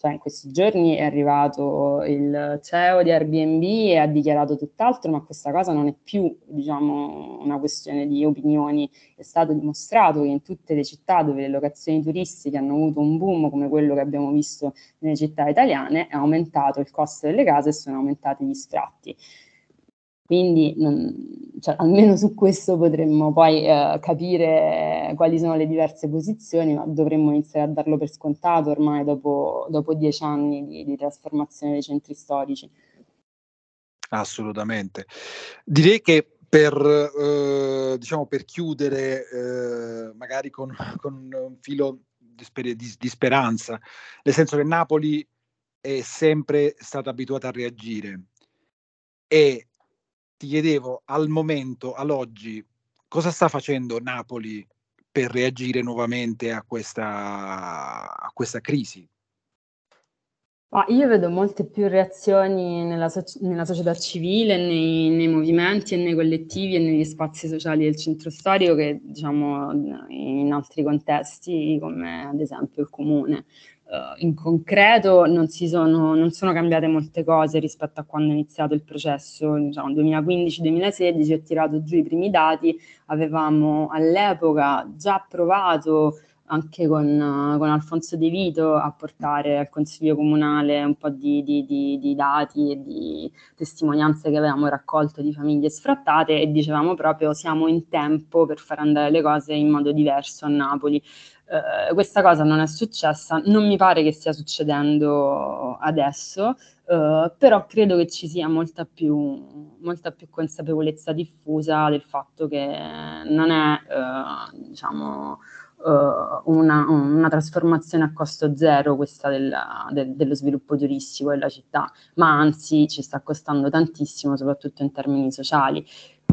Cioè in questi giorni è arrivato il CEO di Airbnb e ha dichiarato tutt'altro, ma questa cosa non è più diciamo, una questione di opinioni. È stato dimostrato che in tutte le città dove le locazioni turistiche hanno avuto un boom come quello che abbiamo visto nelle città italiane, è aumentato il costo delle case e sono aumentati gli sfratti. Quindi non, cioè, almeno su questo potremmo poi eh, capire quali sono le diverse posizioni, ma dovremmo iniziare a darlo per scontato ormai dopo, dopo dieci anni di, di trasformazione dei centri storici. Assolutamente. Direi che per, eh, diciamo, per chiudere, eh, magari con, con, un filo di, sper- di, di, speranza, nel senso che Napoli è sempre stata abituata a reagire e ti chiedevo al momento, all'oggi, cosa sta facendo Napoli per reagire nuovamente a questa, a questa crisi? Ah, io vedo molte più reazioni nella, so- nella società civile, nei, nei, movimenti e nei collettivi e negli spazi sociali del centro storico che diciamo in altri contesti come ad esempio il comune. Uh, in concreto non, sono, non, sono, cambiate molte cose rispetto a quando è iniziato il processo, diciamo 2015-2016, ho tirato giù i primi dati, avevamo all'epoca già approvato anche con, con, Alfonso De Vito a portare al Consiglio Comunale un po' di, di, di, di, dati e di testimonianze che avevamo raccolto di famiglie sfrattate e dicevamo proprio siamo in tempo per far andare le cose in modo diverso a Napoli. Uh, questa cosa non è successa, non mi pare che stia succedendo adesso, uh, però credo che ci sia molta più, molta più, consapevolezza diffusa del fatto che non è, uh, diciamo, una, una, trasformazione a costo zero questa della, del, dello sviluppo turistico della città, ma anzi ci sta costando tantissimo, soprattutto in termini sociali.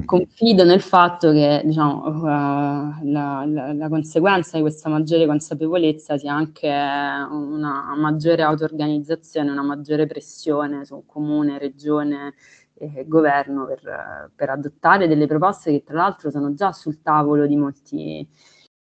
Confido nel fatto che diciamo, uh, la, la, la, conseguenza di questa maggiore consapevolezza sia anche una maggiore auto-organizzazione, una maggiore pressione su comune, regione e governo per, per adottare delle proposte che tra l'altro sono già sul tavolo di molti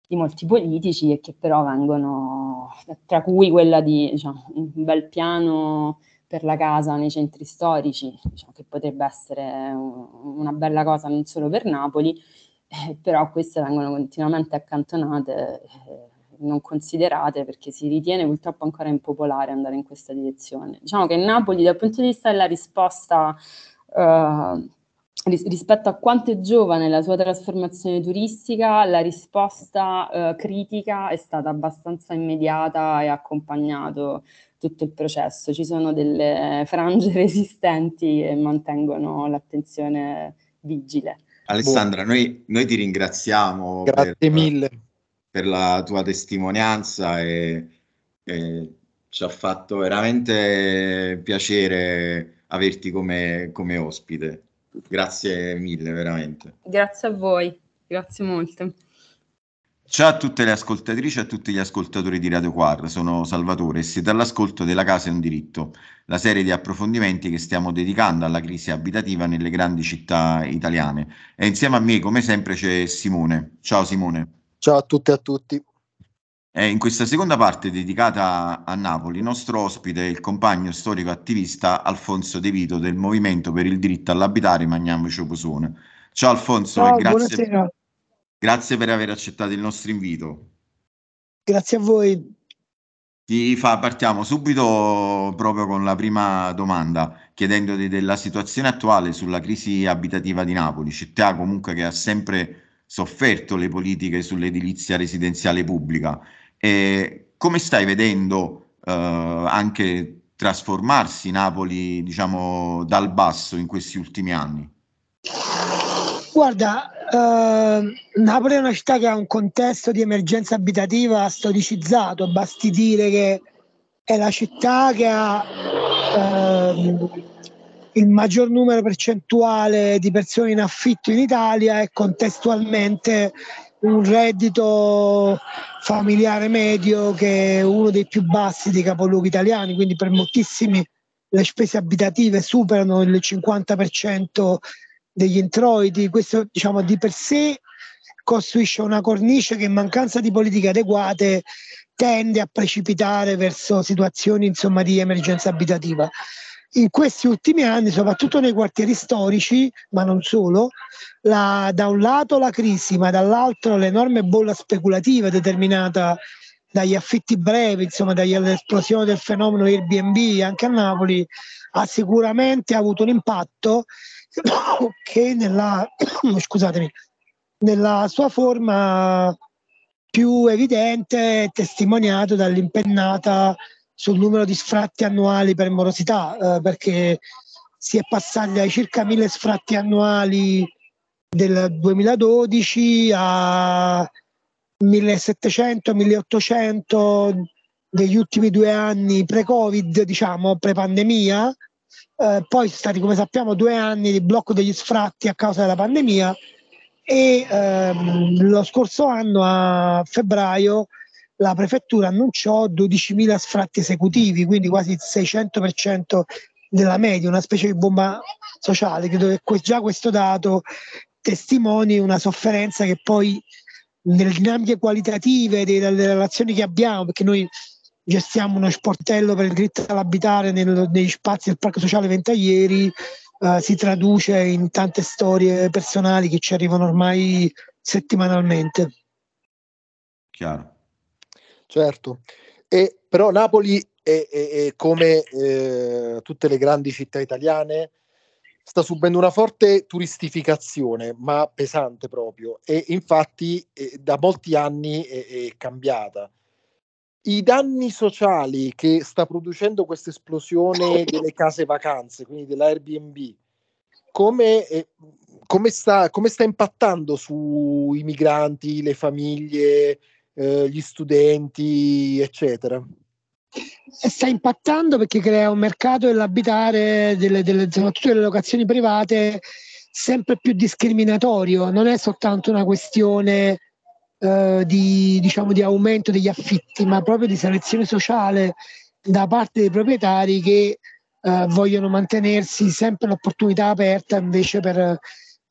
di molti politici e che però vengono, tra cui quella di diciamo, un bel piano per la casa nei centri storici, diciamo, che potrebbe essere un, una bella cosa non solo per Napoli, eh, però queste vengono continuamente accantonate, eh, non considerate perché si ritiene purtroppo ancora impopolare andare in questa direzione. Diciamo che Napoli dal punto di vista della risposta eh, ris- rispetto a quanto è giovane la sua trasformazione turistica, la risposta eh, critica è stata abbastanza immediata e ha accompagnato tutto il processo. Ci sono delle frange resistenti che mantengono l'attenzione vigile. Alessandra, noi, noi ti ringraziamo Grazie per, mille. per la tua testimonianza e, e, ci ha fatto veramente piacere averti come, come ospite. Grazie mille, veramente. Grazie a voi, grazie molto. Ciao a tutte le ascoltatrici e a tutti gli ascoltatori di Radio Quadra, sono Salvatore e siete all'ascolto della Casa è un diritto, la serie di approfondimenti che stiamo dedicando alla crisi abitativa nelle grandi città italiane. E insieme a me, come sempre, c'è Simone. Ciao Simone. Ciao a tutte e a tutti. Eh, in questa seconda parte dedicata a Napoli, il nostro ospite è il compagno storico attivista Alfonso De Vito del Movimento per il diritto all'abitare Magniamo Ciopusone. Ciao Alfonso Ciao, e grazie, grazie per aver accettato il nostro invito. Grazie a voi. Ti fa, partiamo subito proprio con la prima domanda, chiedendoti della situazione attuale sulla crisi abitativa di Napoli, città comunque che ha sempre sofferto le politiche sull'edilizia residenziale pubblica e come stai vedendo eh, anche trasformarsi Napoli, diciamo, dal basso in questi ultimi anni? Guarda, eh, Napoli è una città che ha un contesto di emergenza abitativa storicizzato, basti dire che è la città che ha eh, il maggior numero percentuale di persone in affitto in Italia e contestualmente un reddito familiare medio che è uno dei più bassi dei capoluoghi italiani, quindi per moltissimi le spese abitative superano il 50% degli introiti. Questo diciamo di per sé costruisce una cornice che in mancanza di politiche adeguate tende a precipitare verso situazioni insomma, di emergenza abitativa in questi ultimi anni, soprattutto nei quartieri storici, ma non solo, la, da un lato la crisi, ma dall'altro l'enorme bolla speculativa determinata dagli affitti brevi, insomma dall'esplosione del fenomeno Airbnb anche a Napoli, ha sicuramente avuto un impatto che nella, scusatemi, nella sua forma più evidente è testimoniato dall'impennata sul numero di sfratti annuali per morosità, eh, perché si è passati dai circa mille sfratti annuali del 2012 a 1700-1800 degli ultimi due anni pre-Covid, diciamo, pre-pandemia. Eh, poi sono stati, come sappiamo, due anni di blocco degli sfratti a causa della pandemia e ehm, lo scorso anno a febbraio la prefettura annunciò 12.000 sfratti esecutivi, quindi quasi il 600% della media, una specie di bomba sociale. Credo che già questo dato testimoni una sofferenza che poi nelle dinamiche qualitative delle relazioni che abbiamo, perché noi gestiamo uno sportello per il diritto all'abitare nel, negli spazi del Parco Sociale Ventaglieri, eh, si traduce in tante storie personali che ci arrivano ormai settimanalmente. Chiaro. Certo, e, però Napoli è, è, è come eh, tutte le grandi città italiane sta subendo una forte turistificazione, ma pesante proprio, e infatti eh, da molti anni è, è, cambiata. I danni sociali che sta producendo questa esplosione delle case vacanze, quindi dell'Airbnb, come, eh, come, sta, come sta impattando sui migranti, le famiglie, eh, gli studenti, eccetera. Sta impattando perché crea un mercato dell'abitare, delle, delle, soprattutto delle locazioni private, sempre più discriminatorio. Non è soltanto una questione eh, di, diciamo, di aumento degli affitti, ma proprio di selezione sociale da parte dei proprietari che eh, vogliono mantenersi sempre l'opportunità aperta invece per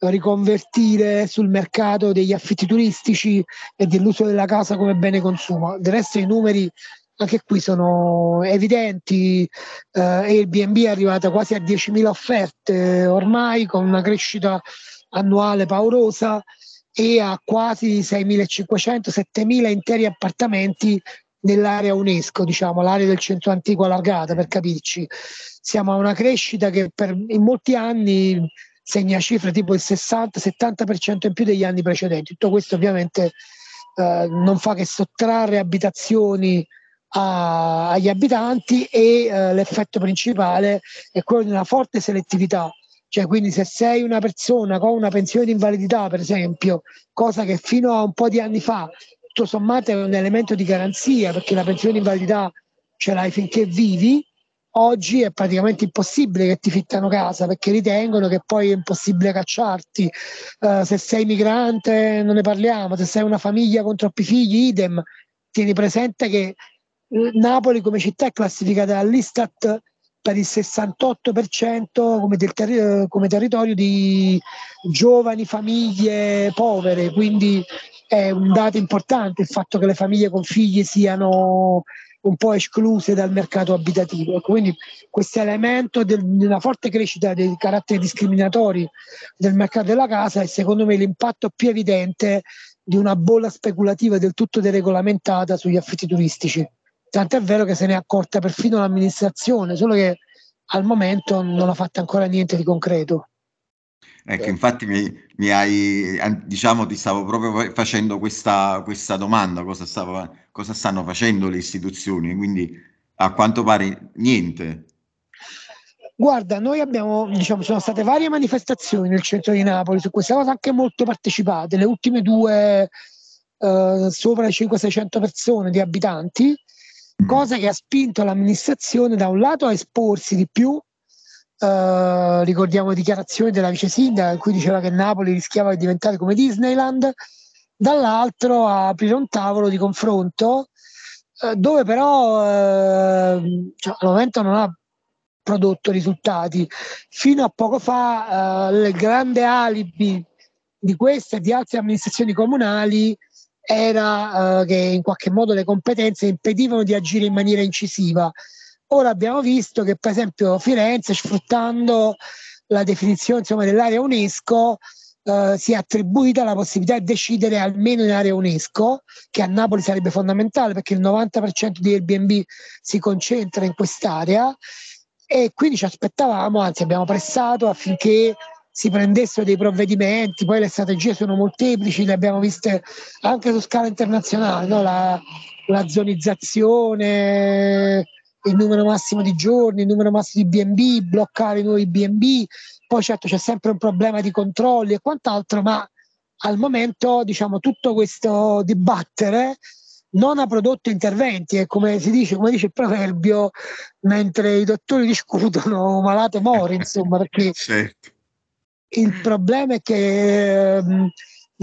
riconvertire sul mercato degli affitti turistici e dell'uso della casa come bene consumo. Del resto i numeri anche qui sono evidenti, eh, Airbnb è arrivata quasi a 10.000 offerte ormai con una crescita annuale paurosa e a quasi 6.500-7.000 interi appartamenti nell'area UNESCO, diciamo l'area del centro antico allargata per capirci. Siamo a una crescita che per, in molti anni segna cifre tipo il 60-70% in più degli anni precedenti. Tutto questo ovviamente eh, non fa che sottrarre abitazioni a, agli abitanti e eh, l'effetto principale è quello di una forte selettività. Cioè, quindi se sei una persona con una pensione di invalidità, per esempio, cosa che fino a un po' di anni fa tutto sommato è un elemento di garanzia perché la pensione di invalidità ce l'hai finché vivi, oggi è praticamente impossibile che ti fittano casa perché ritengono che poi è impossibile cacciarti. Uh, se sei migrante non ne parliamo, se sei una famiglia con troppi figli, idem. Tieni presente che eh, Napoli come città è classificata dall'Istat per il 68% come, ter- come territorio di giovani famiglie povere, quindi è un dato importante il fatto che le famiglie con figli siano un po' escluse dal mercato abitativo. Ecco, quindi questo elemento del, una forte crescita dei caratteri discriminatori del mercato della casa è secondo me l'impatto più evidente di una bolla speculativa del tutto deregolamentata sugli affitti turistici. Tant'è vero che se ne è accorta perfino l'amministrazione, solo che al momento non ha fatto ancora niente di concreto. Ecco, infatti mi, mi, hai, diciamo, ti stavo proprio facendo questa, questa domanda, cosa, stavo, cosa, stanno facendo le istituzioni, quindi a quanto pare niente. Guarda, noi abbiamo, diciamo, sono state varie manifestazioni nel centro di Napoli su questa cosa, anche molto partecipate, le ultime due eh, sopra le 500-600 persone di abitanti, mm. cosa che ha spinto l'amministrazione da un lato a esporsi di più Uh, ricordiamo dichiarazioni della vice sindaca in cui diceva che Napoli rischiava di diventare come Disneyland, dall'altro a aprire un tavolo di confronto uh, dove però uh, cioè, al momento non ha prodotto risultati. Fino a poco fa il grande alibi di queste e di altre amministrazioni comunali era che in qualche modo le competenze impedivano di agire in maniera incisiva Ora abbiamo visto che per esempio Firenze, sfruttando la definizione insomma, dell'area UNESCO, eh, si è attribuita la possibilità di decidere almeno in area UNESCO, che a Napoli sarebbe fondamentale perché il 90% di Airbnb si concentra in quest'area e quindi ci aspettavamo, anzi abbiamo pressato affinché si prendessero dei provvedimenti, poi le strategie sono molteplici, le abbiamo viste anche su scala internazionale, no? la, la zonizzazione, il numero massimo di giorni, il numero massimo di BNB, bloccare i nuovi BNB, poi certo c'è sempre un problema di controlli e quant'altro, ma al momento diciamo tutto questo dibattere non ha prodotto interventi e come si dice, come dice il proverbio, mentre i dottori discutono, malate muore, insomma, perché certo. il problema è che ehm,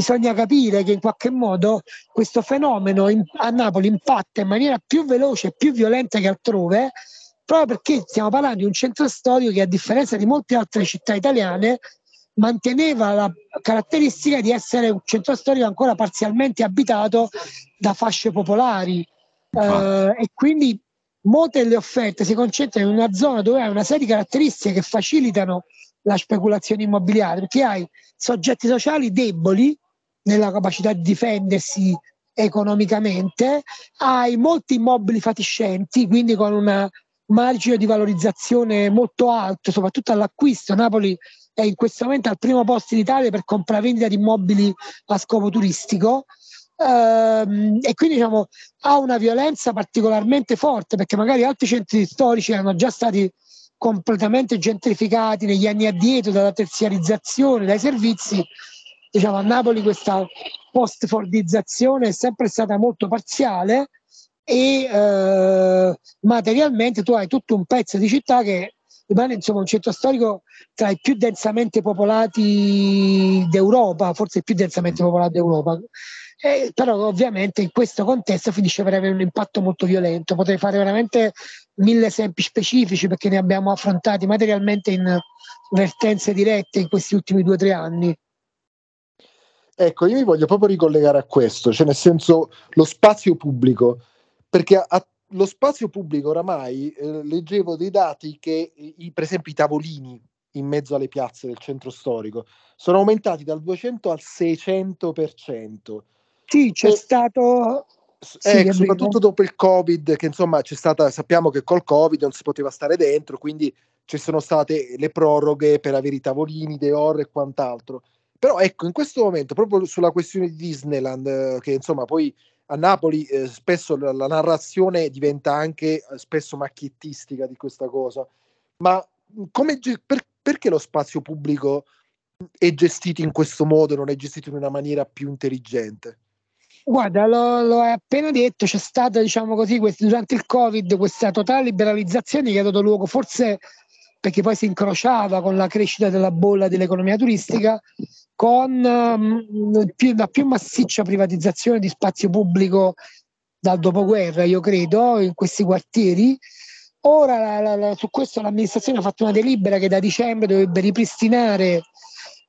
bisogna capire che in qualche modo questo fenomeno in, a Napoli impatta in maniera più veloce e più violenta che altrove, proprio perché stiamo parlando di un centro storico che a differenza di molte altre città italiane manteneva la caratteristica di essere un centro storico ancora parzialmente abitato da fasce popolari. Eh, e quindi molte delle offerte si concentrano in una zona dove hai una serie di caratteristiche che facilitano la speculazione immobiliare perché hai soggetti sociali deboli nella capacità di difendersi economicamente, hai molti immobili fatiscenti, quindi con un margine di valorizzazione molto alto, soprattutto all'acquisto. Napoli è in questo momento al primo posto in Italia per compravendita di immobili a scopo turistico. Ehm, e quindi diciamo, ha una violenza particolarmente forte perché magari altri centri storici erano già stati completamente gentrificati negli anni addietro dalla terziarizzazione, dai servizi, diciamo a Napoli questa post-fordizzazione è sempre stata molto parziale e eh, materialmente tu hai tutto un pezzo di città che rimane insomma un centro storico tra i più densamente popolati d'Europa, forse il più densamente popolato d'Europa. Eh, però ovviamente in questo contesto finisce per avere un impatto molto violento. Potrei fare veramente mille esempi specifici perché ne abbiamo affrontati materialmente in vertenze dirette in questi ultimi due o tre anni. Ecco, io mi voglio proprio ricollegare a questo, cioè nel senso lo spazio pubblico, perché a, lo spazio pubblico oramai eh, leggevo dei dati che i, per esempio i tavolini in mezzo alle piazze del centro storico sono aumentati dal 200 al 600%. Sì, c'è e, stato sì, ecco, soprattutto dopo il Covid, che insomma c'è stata, sappiamo che col Covid non si poteva stare dentro, quindi ci sono state le proroghe per avere i tavolini, de ore e quant'altro. Però ecco, in questo momento, proprio sulla questione di Disneyland, eh, che insomma poi a Napoli eh, spesso la, la, narrazione diventa anche eh, spesso macchiettistica di questa cosa, ma come, per, perché lo spazio pubblico è gestito in questo modo e non è gestito in una maniera più intelligente? Guarda, lo, lo hai appena detto, c'è stata, diciamo così, quest- durante il Covid questa totale liberalizzazione che ha dato luogo forse perché poi si incrociava con la crescita della bolla dell'economia turistica, con um, più, la più massiccia privatizzazione di spazio pubblico dal dopoguerra, io credo, in questi quartieri. Ora la, la, la, su questo l'amministrazione ha fatto una delibera che da dicembre dovrebbe ripristinare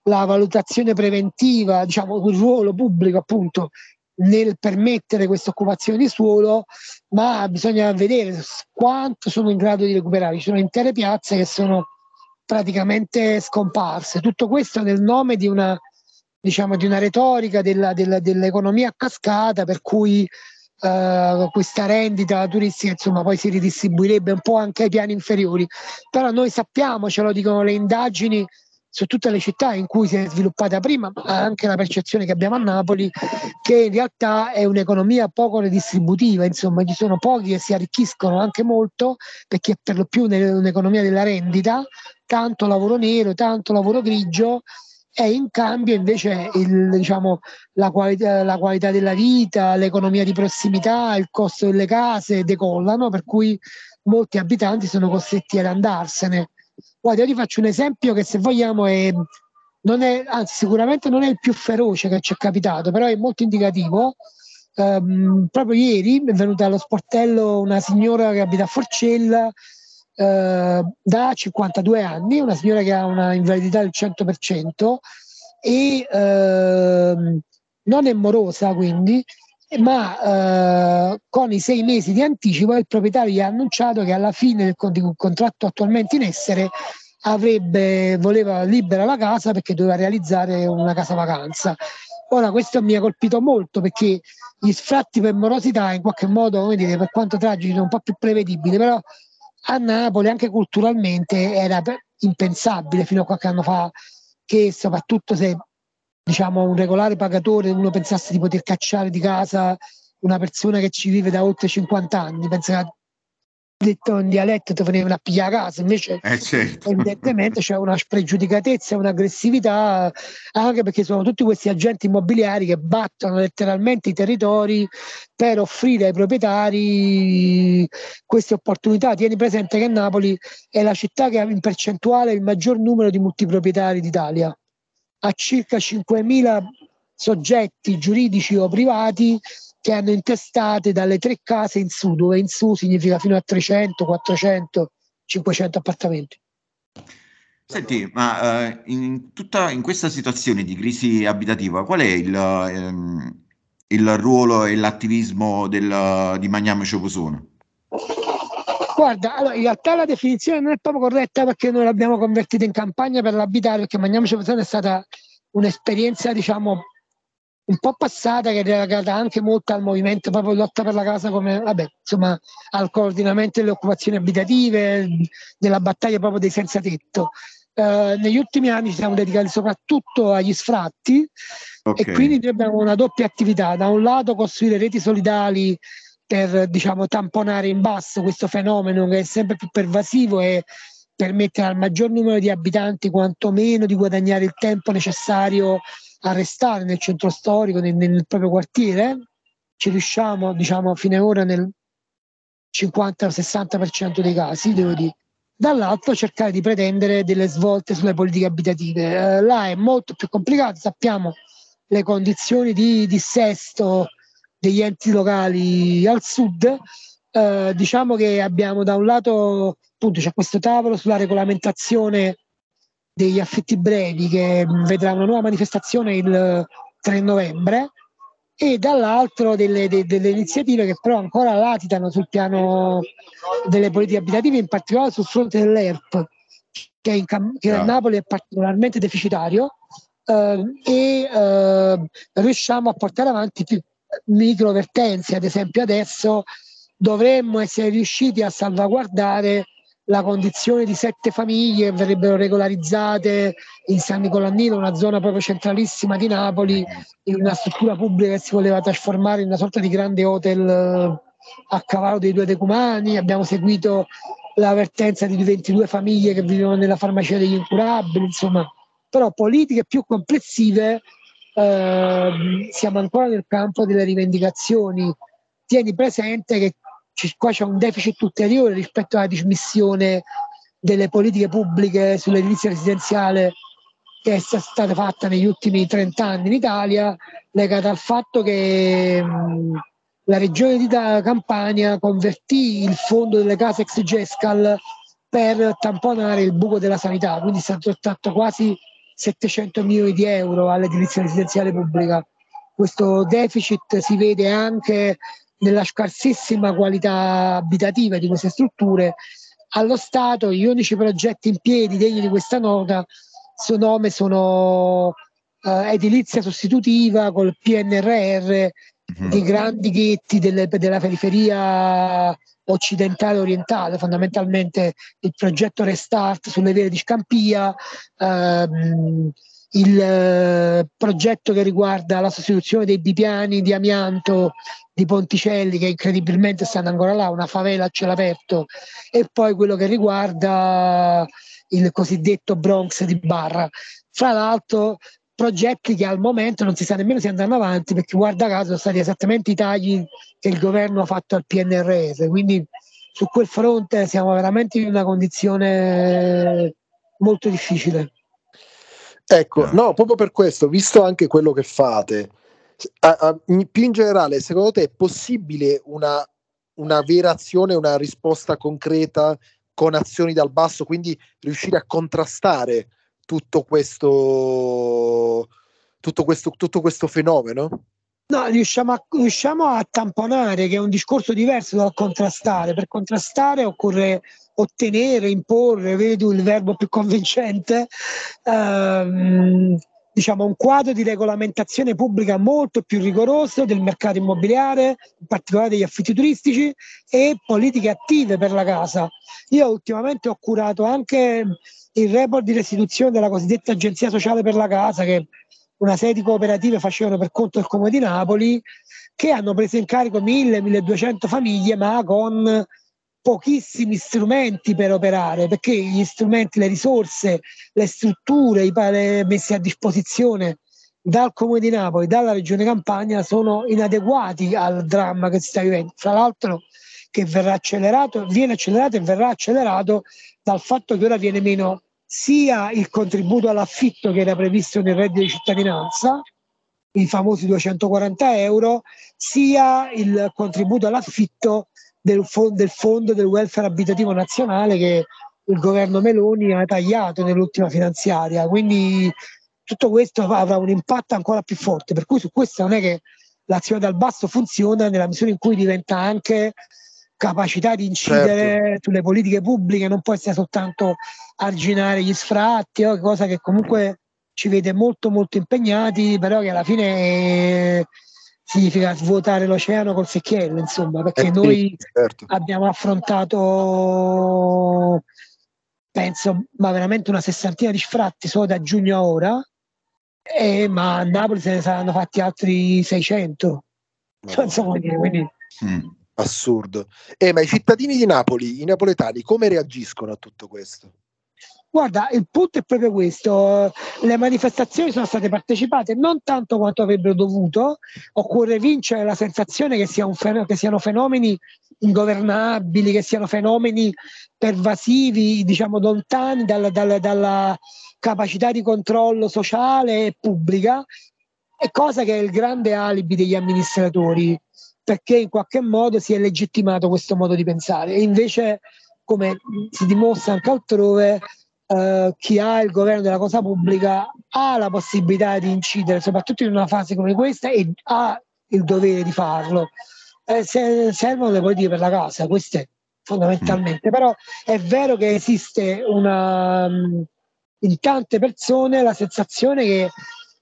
la valutazione preventiva, diciamo il ruolo pubblico appunto nel permettere questa occupazione di suolo, ma bisogna vedere quanto sono in grado di recuperare. Ci sono intere piazze che sono praticamente scomparse. Tutto questo nel nome di una, diciamo, di una retorica della, della, dell'economia a cascata per cui Uh, questa rendita turistica insomma poi si ridistribuirebbe un po' anche ai piani inferiori però noi sappiamo ce lo dicono le indagini su tutte le città in cui si è sviluppata prima, ma anche la percezione che abbiamo a Napoli, che in realtà è un'economia poco redistributiva, insomma ci sono pochi che si arricchiscono anche molto, perché è per lo più un'economia della rendita, tanto lavoro nero, tanto lavoro grigio, e in cambio invece il, diciamo, la, qualità, la qualità della vita, l'economia di prossimità, il costo delle case decollano, per cui molti abitanti sono costretti ad andarsene Guarda, io ti faccio un esempio che se vogliamo è, non è, anzi sicuramente non è il più feroce che ci è capitato, però è molto indicativo. Um, proprio ieri è venuta allo sportello una signora che abita a Forcella uh, da 52 anni, una signora che ha una invalidità del 100% e uh, non è morosa quindi, ma uh, con i sei mesi di anticipo il proprietario gli ha annunciato che alla fine del contratto attualmente in essere avrebbe, voleva libera la casa perché doveva realizzare una casa vacanza. Ora questo mi ha colpito molto perché gli sfratti per morosità in qualche modo, come dire, per quanto tragici, sono un po' più prevedibili, però a Napoli anche culturalmente era impensabile fino a qualche anno fa che soprattutto se diciamo un regolare pagatore uno pensasse di poter cacciare di casa una persona che ci vive da oltre 50 anni, pensa detto in dialetto ti venivano a pigliare a casa, invece eh certo. evidentemente c'è una spregiudicatezza, un'aggressività, anche perché sono tutti questi agenti immobiliari che battono letteralmente i territori per offrire ai proprietari queste opportunità. Tieni presente che Napoli è la città che ha in percentuale il maggior numero di multiproprietari d'Italia, ha circa 5.000 soggetti giuridici o privati che hanno intestate dalle tre case in su, dove in su significa fino a 300, 400, 500 appartamenti. Senti, ma uh, in, tutta, in questa situazione di crisi abitativa, qual è il, um, il ruolo e l'attivismo del, di Magname Ciopusone? Guarda, allora, in realtà la definizione non è proprio corretta perché noi l'abbiamo convertita in campagna per l'abitare, perché Magname Ciopusone è stata un'esperienza, diciamo, un po' passata che è legata anche molto al movimento proprio lotta per la casa come vabbè insomma al coordinamento delle occupazioni abitative della battaglia proprio dei senza tetto uh, negli ultimi anni ci siamo dedicati soprattutto agli sfratti okay. e quindi abbiamo una doppia attività da un lato costruire reti solidali per diciamo tamponare in basso questo fenomeno che è sempre più pervasivo e permettere al maggior numero di abitanti quantomeno di guadagnare il tempo necessario a restare nel centro storico, nel, nel proprio quartiere, ci riusciamo, diciamo, a fine ora nel 50-60% dei casi, devo dire. Dall'altro cercare di pretendere delle svolte sulle politiche abitative. Eh, là è molto più complicato, sappiamo le condizioni di dissesto degli enti locali al sud. Eh, diciamo che abbiamo da un lato appunto c'è questo tavolo sulla regolamentazione degli affitti brevi che vedrà una nuova manifestazione il 3 novembre e dall'altro delle, de, delle, iniziative che però ancora latitano sul piano delle politiche abitative, in particolare sul fronte dell'ERP, che, Cam- che a Napoli è particolarmente deficitario, eh, e eh, riusciamo a portare avanti più micro vertenze. Ad esempio adesso dovremmo essere riusciti a salvaguardare la condizione di sette famiglie che verrebbero regolarizzate in San Nicolannino, una zona proprio centralissima di Napoli, in una struttura pubblica che si voleva trasformare in una sorta di grande hotel eh, a cavallo dei due decumani. Abbiamo seguito l'avvertenza di 22 famiglie che vivono nella farmacia degli incurabili, insomma, però politiche più complessive. Eh, siamo ancora nel campo delle rivendicazioni. Tieni presente che qua c'è un deficit ulteriore rispetto alla dismissione delle politiche pubbliche sull'edilizia residenziale che è stata fatta negli ultimi 30 anni in Italia, legata al fatto che mh, la regione di Campania convertì il fondo delle case ex Gescal per tamponare il buco della sanità, quindi è stato tratto quasi 700 milioni di euro all'edilizia residenziale pubblica. Questo deficit si vede anche nella scarsissima qualità abitativa di queste strutture, allo Stato gli unici progetti in piedi degni di questa nota suo nome sono eh, edilizia sostitutiva col PNRR mm-hmm. di grandi ghetti delle, della periferia occidentale orientale, fondamentalmente il progetto Restart sulle vie di Scampia, ehm, il eh, progetto che riguarda la sostituzione dei bipiani di amianto di Ponticelli che incredibilmente stanno ancora là, una favela a cielo aperto e poi quello che riguarda il cosiddetto Bronx di Barra. Fra l'altro progetti che al momento non si sa nemmeno se andranno avanti perché guarda caso sono stati esattamente i tagli che il governo ha fatto al PNRS, quindi su quel fronte siamo veramente in una condizione molto difficile. Ecco, no, proprio per questo, visto anche quello che fate, a, a, più in generale, secondo te è possibile una, una vera azione, una risposta concreta con azioni dal basso, quindi riuscire a contrastare tutto questo, tutto questo, tutto questo fenomeno? No, riusciamo a, riusciamo a tamponare, che è un discorso diverso dal contrastare. Per contrastare occorre ottenere, imporre, vedi il verbo più convincente, ehm, diciamo un quadro di regolamentazione pubblica molto più rigoroso del mercato immobiliare, in particolare degli affitti turistici e politiche attive per la casa. Io ultimamente ho curato anche il report di restituzione della cosiddetta agenzia sociale per la casa che una serie di cooperative facevano per conto del Comune di Napoli che hanno preso in carico 1000-1200 famiglie ma con pochissimi strumenti per operare perché gli strumenti, le risorse, le strutture i messi a disposizione dal Comune di Napoli, dalla Regione Campania sono inadeguati al dramma che si sta vivendo. Fra l'altro che verrà accelerato, viene accelerato e verrà accelerato dal fatto che ora viene meno sia il contributo all'affitto che era previsto nel reddito di cittadinanza, i famosi 240 euro, sia il contributo all'affitto del, fond- del fondo del welfare abitativo nazionale che il governo Meloni ha tagliato nell'ultima finanziaria. Quindi tutto questo avrà un impatto ancora più forte. Per cui su questo non è che l'azione dal basso funziona nella misura in cui diventa anche capacità di incidere certo. sulle politiche pubbliche, non può essere soltanto arginare gli sfratti, oh, cosa che comunque ci vede molto molto impegnati, però che alla fine significa svuotare l'oceano col secchiello, insomma, perché eh, noi certo. abbiamo affrontato penso, ma veramente una sessantina di sfratti solo da giugno a ora, eh, ma a Napoli se ne saranno fatti altri 600. No. Insomma, quindi... Mm assurdo. Eh, ma i cittadini di Napoli, i napoletani, come reagiscono a tutto questo? Guarda, il punto è proprio questo. Le manifestazioni sono state partecipate non tanto quanto avrebbero dovuto. Occorre vincere la sensazione che, sia fen- che siano fenomeni ingovernabili, che siano fenomeni pervasivi, diciamo lontani dal, dal, dalla capacità di controllo sociale e pubblica, è cosa che è il grande alibi degli amministratori, perché in qualche modo si è legittimato questo modo di pensare. E invece, come si dimostra anche altrove, eh, chi ha il governo della cosa pubblica ha la possibilità di incidere, soprattutto in una fase come questa, e ha il dovere di farlo. Eh, se servono le politiche per la casa, queste fondamentalmente, mm. però è vero che esiste una, mm, in tante persone la sensazione che,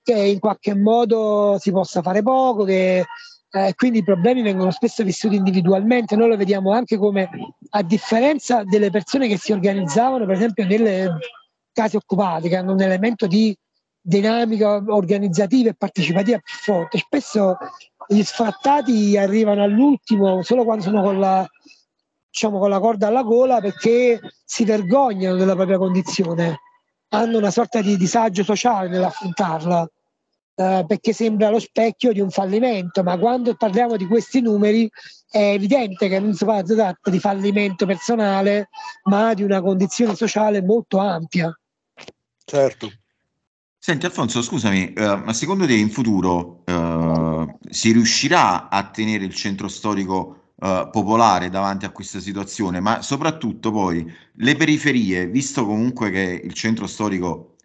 che in qualche modo si possa fare poco, che eh, quindi i problemi vengono spesso vissuti individualmente. Noi lo vediamo anche come, a differenza delle persone che si organizzavano, per esempio, nelle case occupate, che hanno un elemento di dinamica organizzativa e partecipativa più forte, spesso gli sfrattati arrivano all'ultimo solo quando sono con la, diciamo, con la corda alla gola perché si vergognano della propria condizione, hanno una sorta di disagio sociale nell'affrontarla eh, perché sembra lo specchio di un fallimento, ma quando parliamo di questi numeri è evidente che non si tratta di fallimento personale, ma di una condizione sociale molto ampia. Certo. Senti Alfonso, scusami, eh, ma secondo te in futuro eh, si riuscirà a tenere il centro storico eh, popolare davanti a questa situazione? Ma soprattutto poi le periferie, visto comunque che il centro storico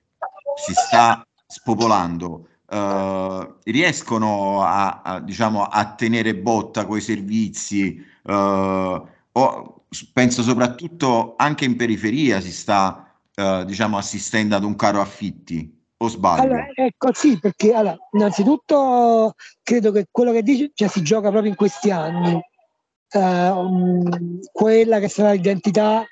si sta spopolando, Uh, riescono a, a, diciamo, a tenere botta coi servizi. Uh, o, penso soprattutto anche in periferia si sta uh, diciamo, assistendo ad un caro affitti. O sbaglio? Allora, ecco sì, perché allora, innanzitutto credo che quello che dici cioè, si gioca proprio in questi anni. Um, quella che sarà l'identità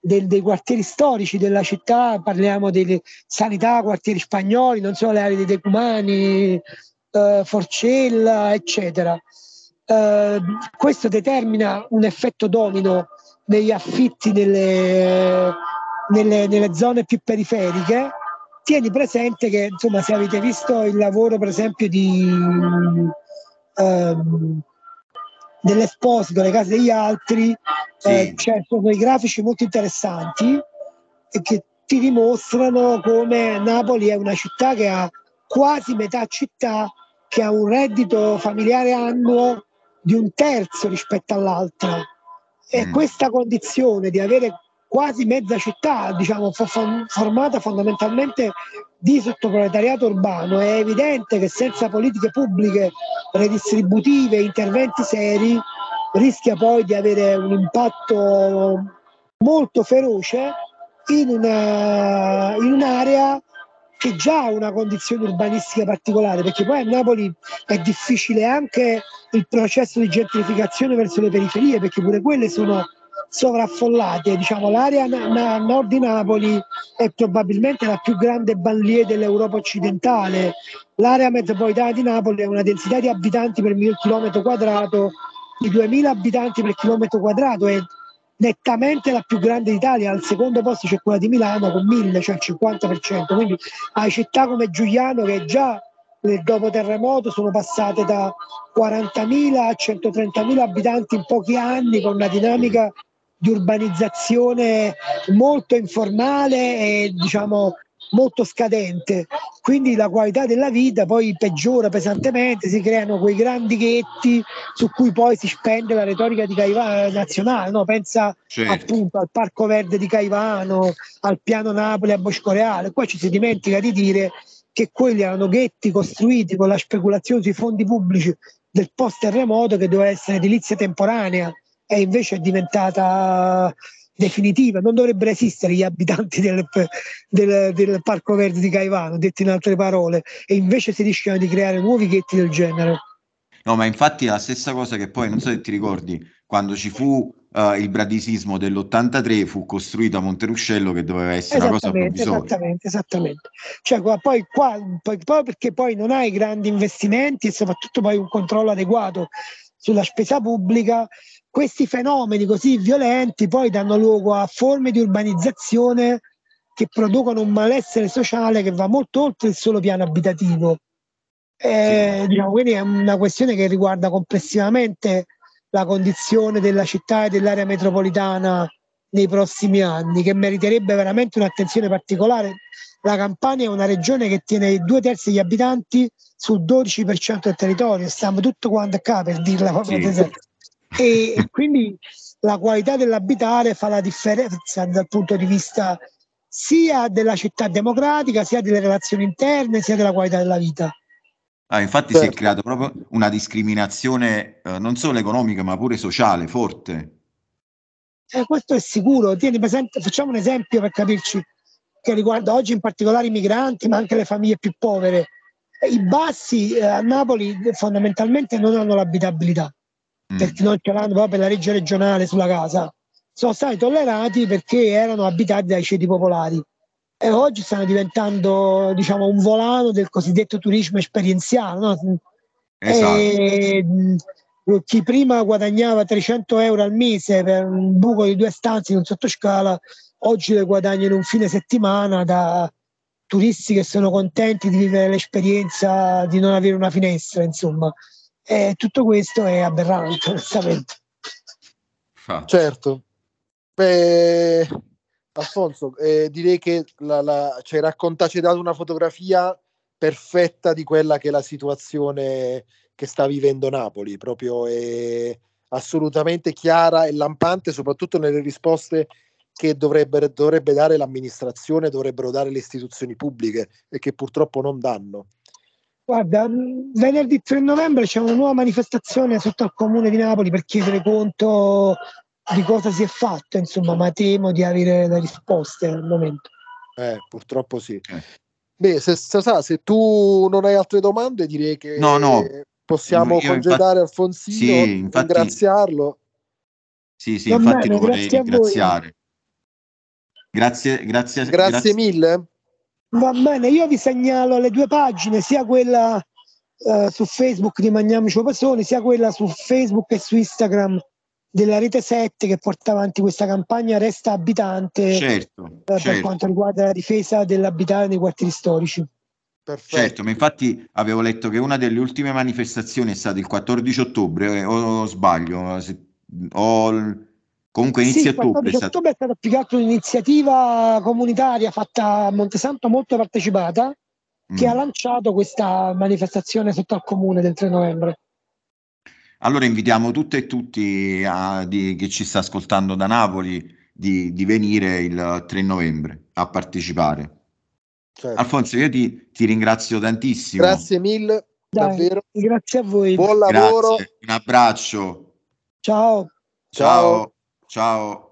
del, dei quartieri storici della città, parliamo delle sanità, quartieri spagnoli, non solo le aree dei Decumani, eh, Forcella, eccetera. Eh, questo determina un effetto domino negli affitti nelle, nelle, nelle zone più periferiche. Tieni presente che, insomma, se avete visto il lavoro, per esempio, di ehm, dell'esposito, le case degli altri, sì. eh, cioè sono dei grafici molto interessanti e che ti dimostrano come Napoli è una città che ha quasi metà città che ha un reddito familiare annuo di un terzo rispetto all'altra. E mm. questa condizione di avere quasi mezza città, diciamo, formata fondamentalmente di sottoproletariato urbano, è evidente che senza politiche pubbliche redistributive, interventi seri, rischia poi di avere un impatto molto feroce in, una, in un'area che già ha una condizione urbanistica particolare, perché poi a Napoli è difficile anche il processo di gentrificazione verso le periferie, perché pure quelle sono sovraffollate. Diciamo, l'area a nord di Napoli è probabilmente la più grande banlieue dell'Europa occidentale. L'area metropolitana di Napoli ha una densità di abitanti per mille chilometro quadrato di 2.000 abitanti per chilometro quadrato, è nettamente la più grande d'Italia. Al secondo posto c'è quella di Milano con 1.000, cioè il 50%. Quindi hai città come Giuliano che già dopo terremoto sono passate da 40.000 a 130.000 abitanti in pochi anni con una dinamica di urbanizzazione molto informale e diciamo molto scadente, quindi la qualità della vita poi peggiora pesantemente, si creano quei grandi ghetti su cui poi si spende la retorica di Caivano nazionale, no? pensa certo. appunto al Parco Verde di Caivano, al piano Napoli a Bosco Reale, qua ci si dimentica di dire che quelli erano ghetti costruiti con la speculazione sui fondi pubblici del post terremoto che doveva essere edilizia temporanea e invece è diventata definitiva. Non dovrebbero esistere gli abitanti del, del, del Parco Verde di Caivano, detto in altre parole, e invece si rischiano di creare nuovi ghetti del genere. No, ma infatti è la stessa cosa che poi, non so se ti ricordi, quando ci fu uh, il bradisismo dell'83 fu costruito a Monteruscello che doveva essere una cosa provvisoria. Esattamente, esattamente. Cioè, poi, qua, poi, poi perché poi non hai grandi investimenti e soprattutto poi un controllo adeguato sulla spesa pubblica, questi fenomeni così violenti poi danno luogo a forme di urbanizzazione che producono un malessere sociale che va molto oltre il solo piano abitativo. Eh, diciamo, quindi è una questione che riguarda complessivamente la condizione della città e dell'area metropolitana nei prossimi anni, che meriterebbe veramente un'attenzione particolare. La Campania è una regione che tiene due terzi degli abitanti sul 12% del territorio, stiamo tutto quanto a per dirla proprio sì. E, quindi la qualità dell'abitare fa la differenza dal punto di vista sia della città democratica, sia delle relazioni interne, sia della qualità della vita. Ah, infatti certo. si è creata proprio una discriminazione eh, non solo economica ma pure sociale forte. Eh, questo è sicuro. Tieni presente, facciamo un esempio per capirci, che riguarda oggi in particolare i migranti, ma anche le famiglie più povere. I bassi eh, a Napoli fondamentalmente non hanno l'abitabilità, mm. perché non ce l'hanno proprio per la legge regionale sulla casa. Sono stati tollerati perché erano abitati dai ceti popolari e oggi stanno diventando diciamo, un volano del cosiddetto turismo esperienziale. No? Esatto. E, chi prima guadagnava 300 euro al mese per un buco di due stanze in un sottoscala, oggi le guadagna in un fine settimana da turisti che sono contenti di vivere l'esperienza di non avere una finestra, insomma. E tutto questo è aberrante, onestamente. Certo. Beh, Alfonso, eh, direi che la, la, ci hai raccontato, ci hai dato una fotografia perfetta di quella che è la situazione che sta vivendo Napoli, proprio è assolutamente chiara e lampante, soprattutto nelle risposte che dovrebbe, dovrebbe dare l'amministrazione, dovrebbero dare le istituzioni pubbliche e che purtroppo non danno. Guarda, venerdì 3 novembre c'è una nuova manifestazione sotto al comune di Napoli per chiedere conto di cosa si è fatto, insomma, ma temo di avere le risposte al momento. Eh, purtroppo sì. Eh. Beh, se, se, se, tu non hai altre domande, direi che no, no. possiamo Io congedare infatti, Alfonsino, sì, infatti, ringraziarlo. Sì, sì, Va infatti bene, lo vorrei ringraziare. Grazie, grazie, grazie, grazie mille. Va bene, io vi segnalo le due pagine, sia quella eh, su Facebook di Magniamici Pasoni, sia quella su Facebook e su Instagram della rete 7 che porta avanti questa campagna Resta Abitante certo, eh, per certo. quanto riguarda la difesa dell'abitare nei quartieri storici. Perfetto. Certo, ma infatti avevo letto che una delle ultime manifestazioni è stata il 14 ottobre, eh, o, o sbaglio, se, o comunque inizio sì, ottobre. È stato... ottobre è stata più che altro un'iniziativa comunitaria fatta a Montesanto molto partecipata mm. che ha lanciato questa manifestazione sotto al comune del 3 novembre. Allora invitiamo tutte e tutti a, di, che ci sta ascoltando da Napoli di, di, venire il 3 novembre a partecipare. Certo. Alfonso, io ti, ti, ringrazio tantissimo. Grazie mille, Dai, davvero. Grazie a voi. Buon lavoro. Grazie. Un abbraccio. Ciao. Ciao. Ciao. Ciao.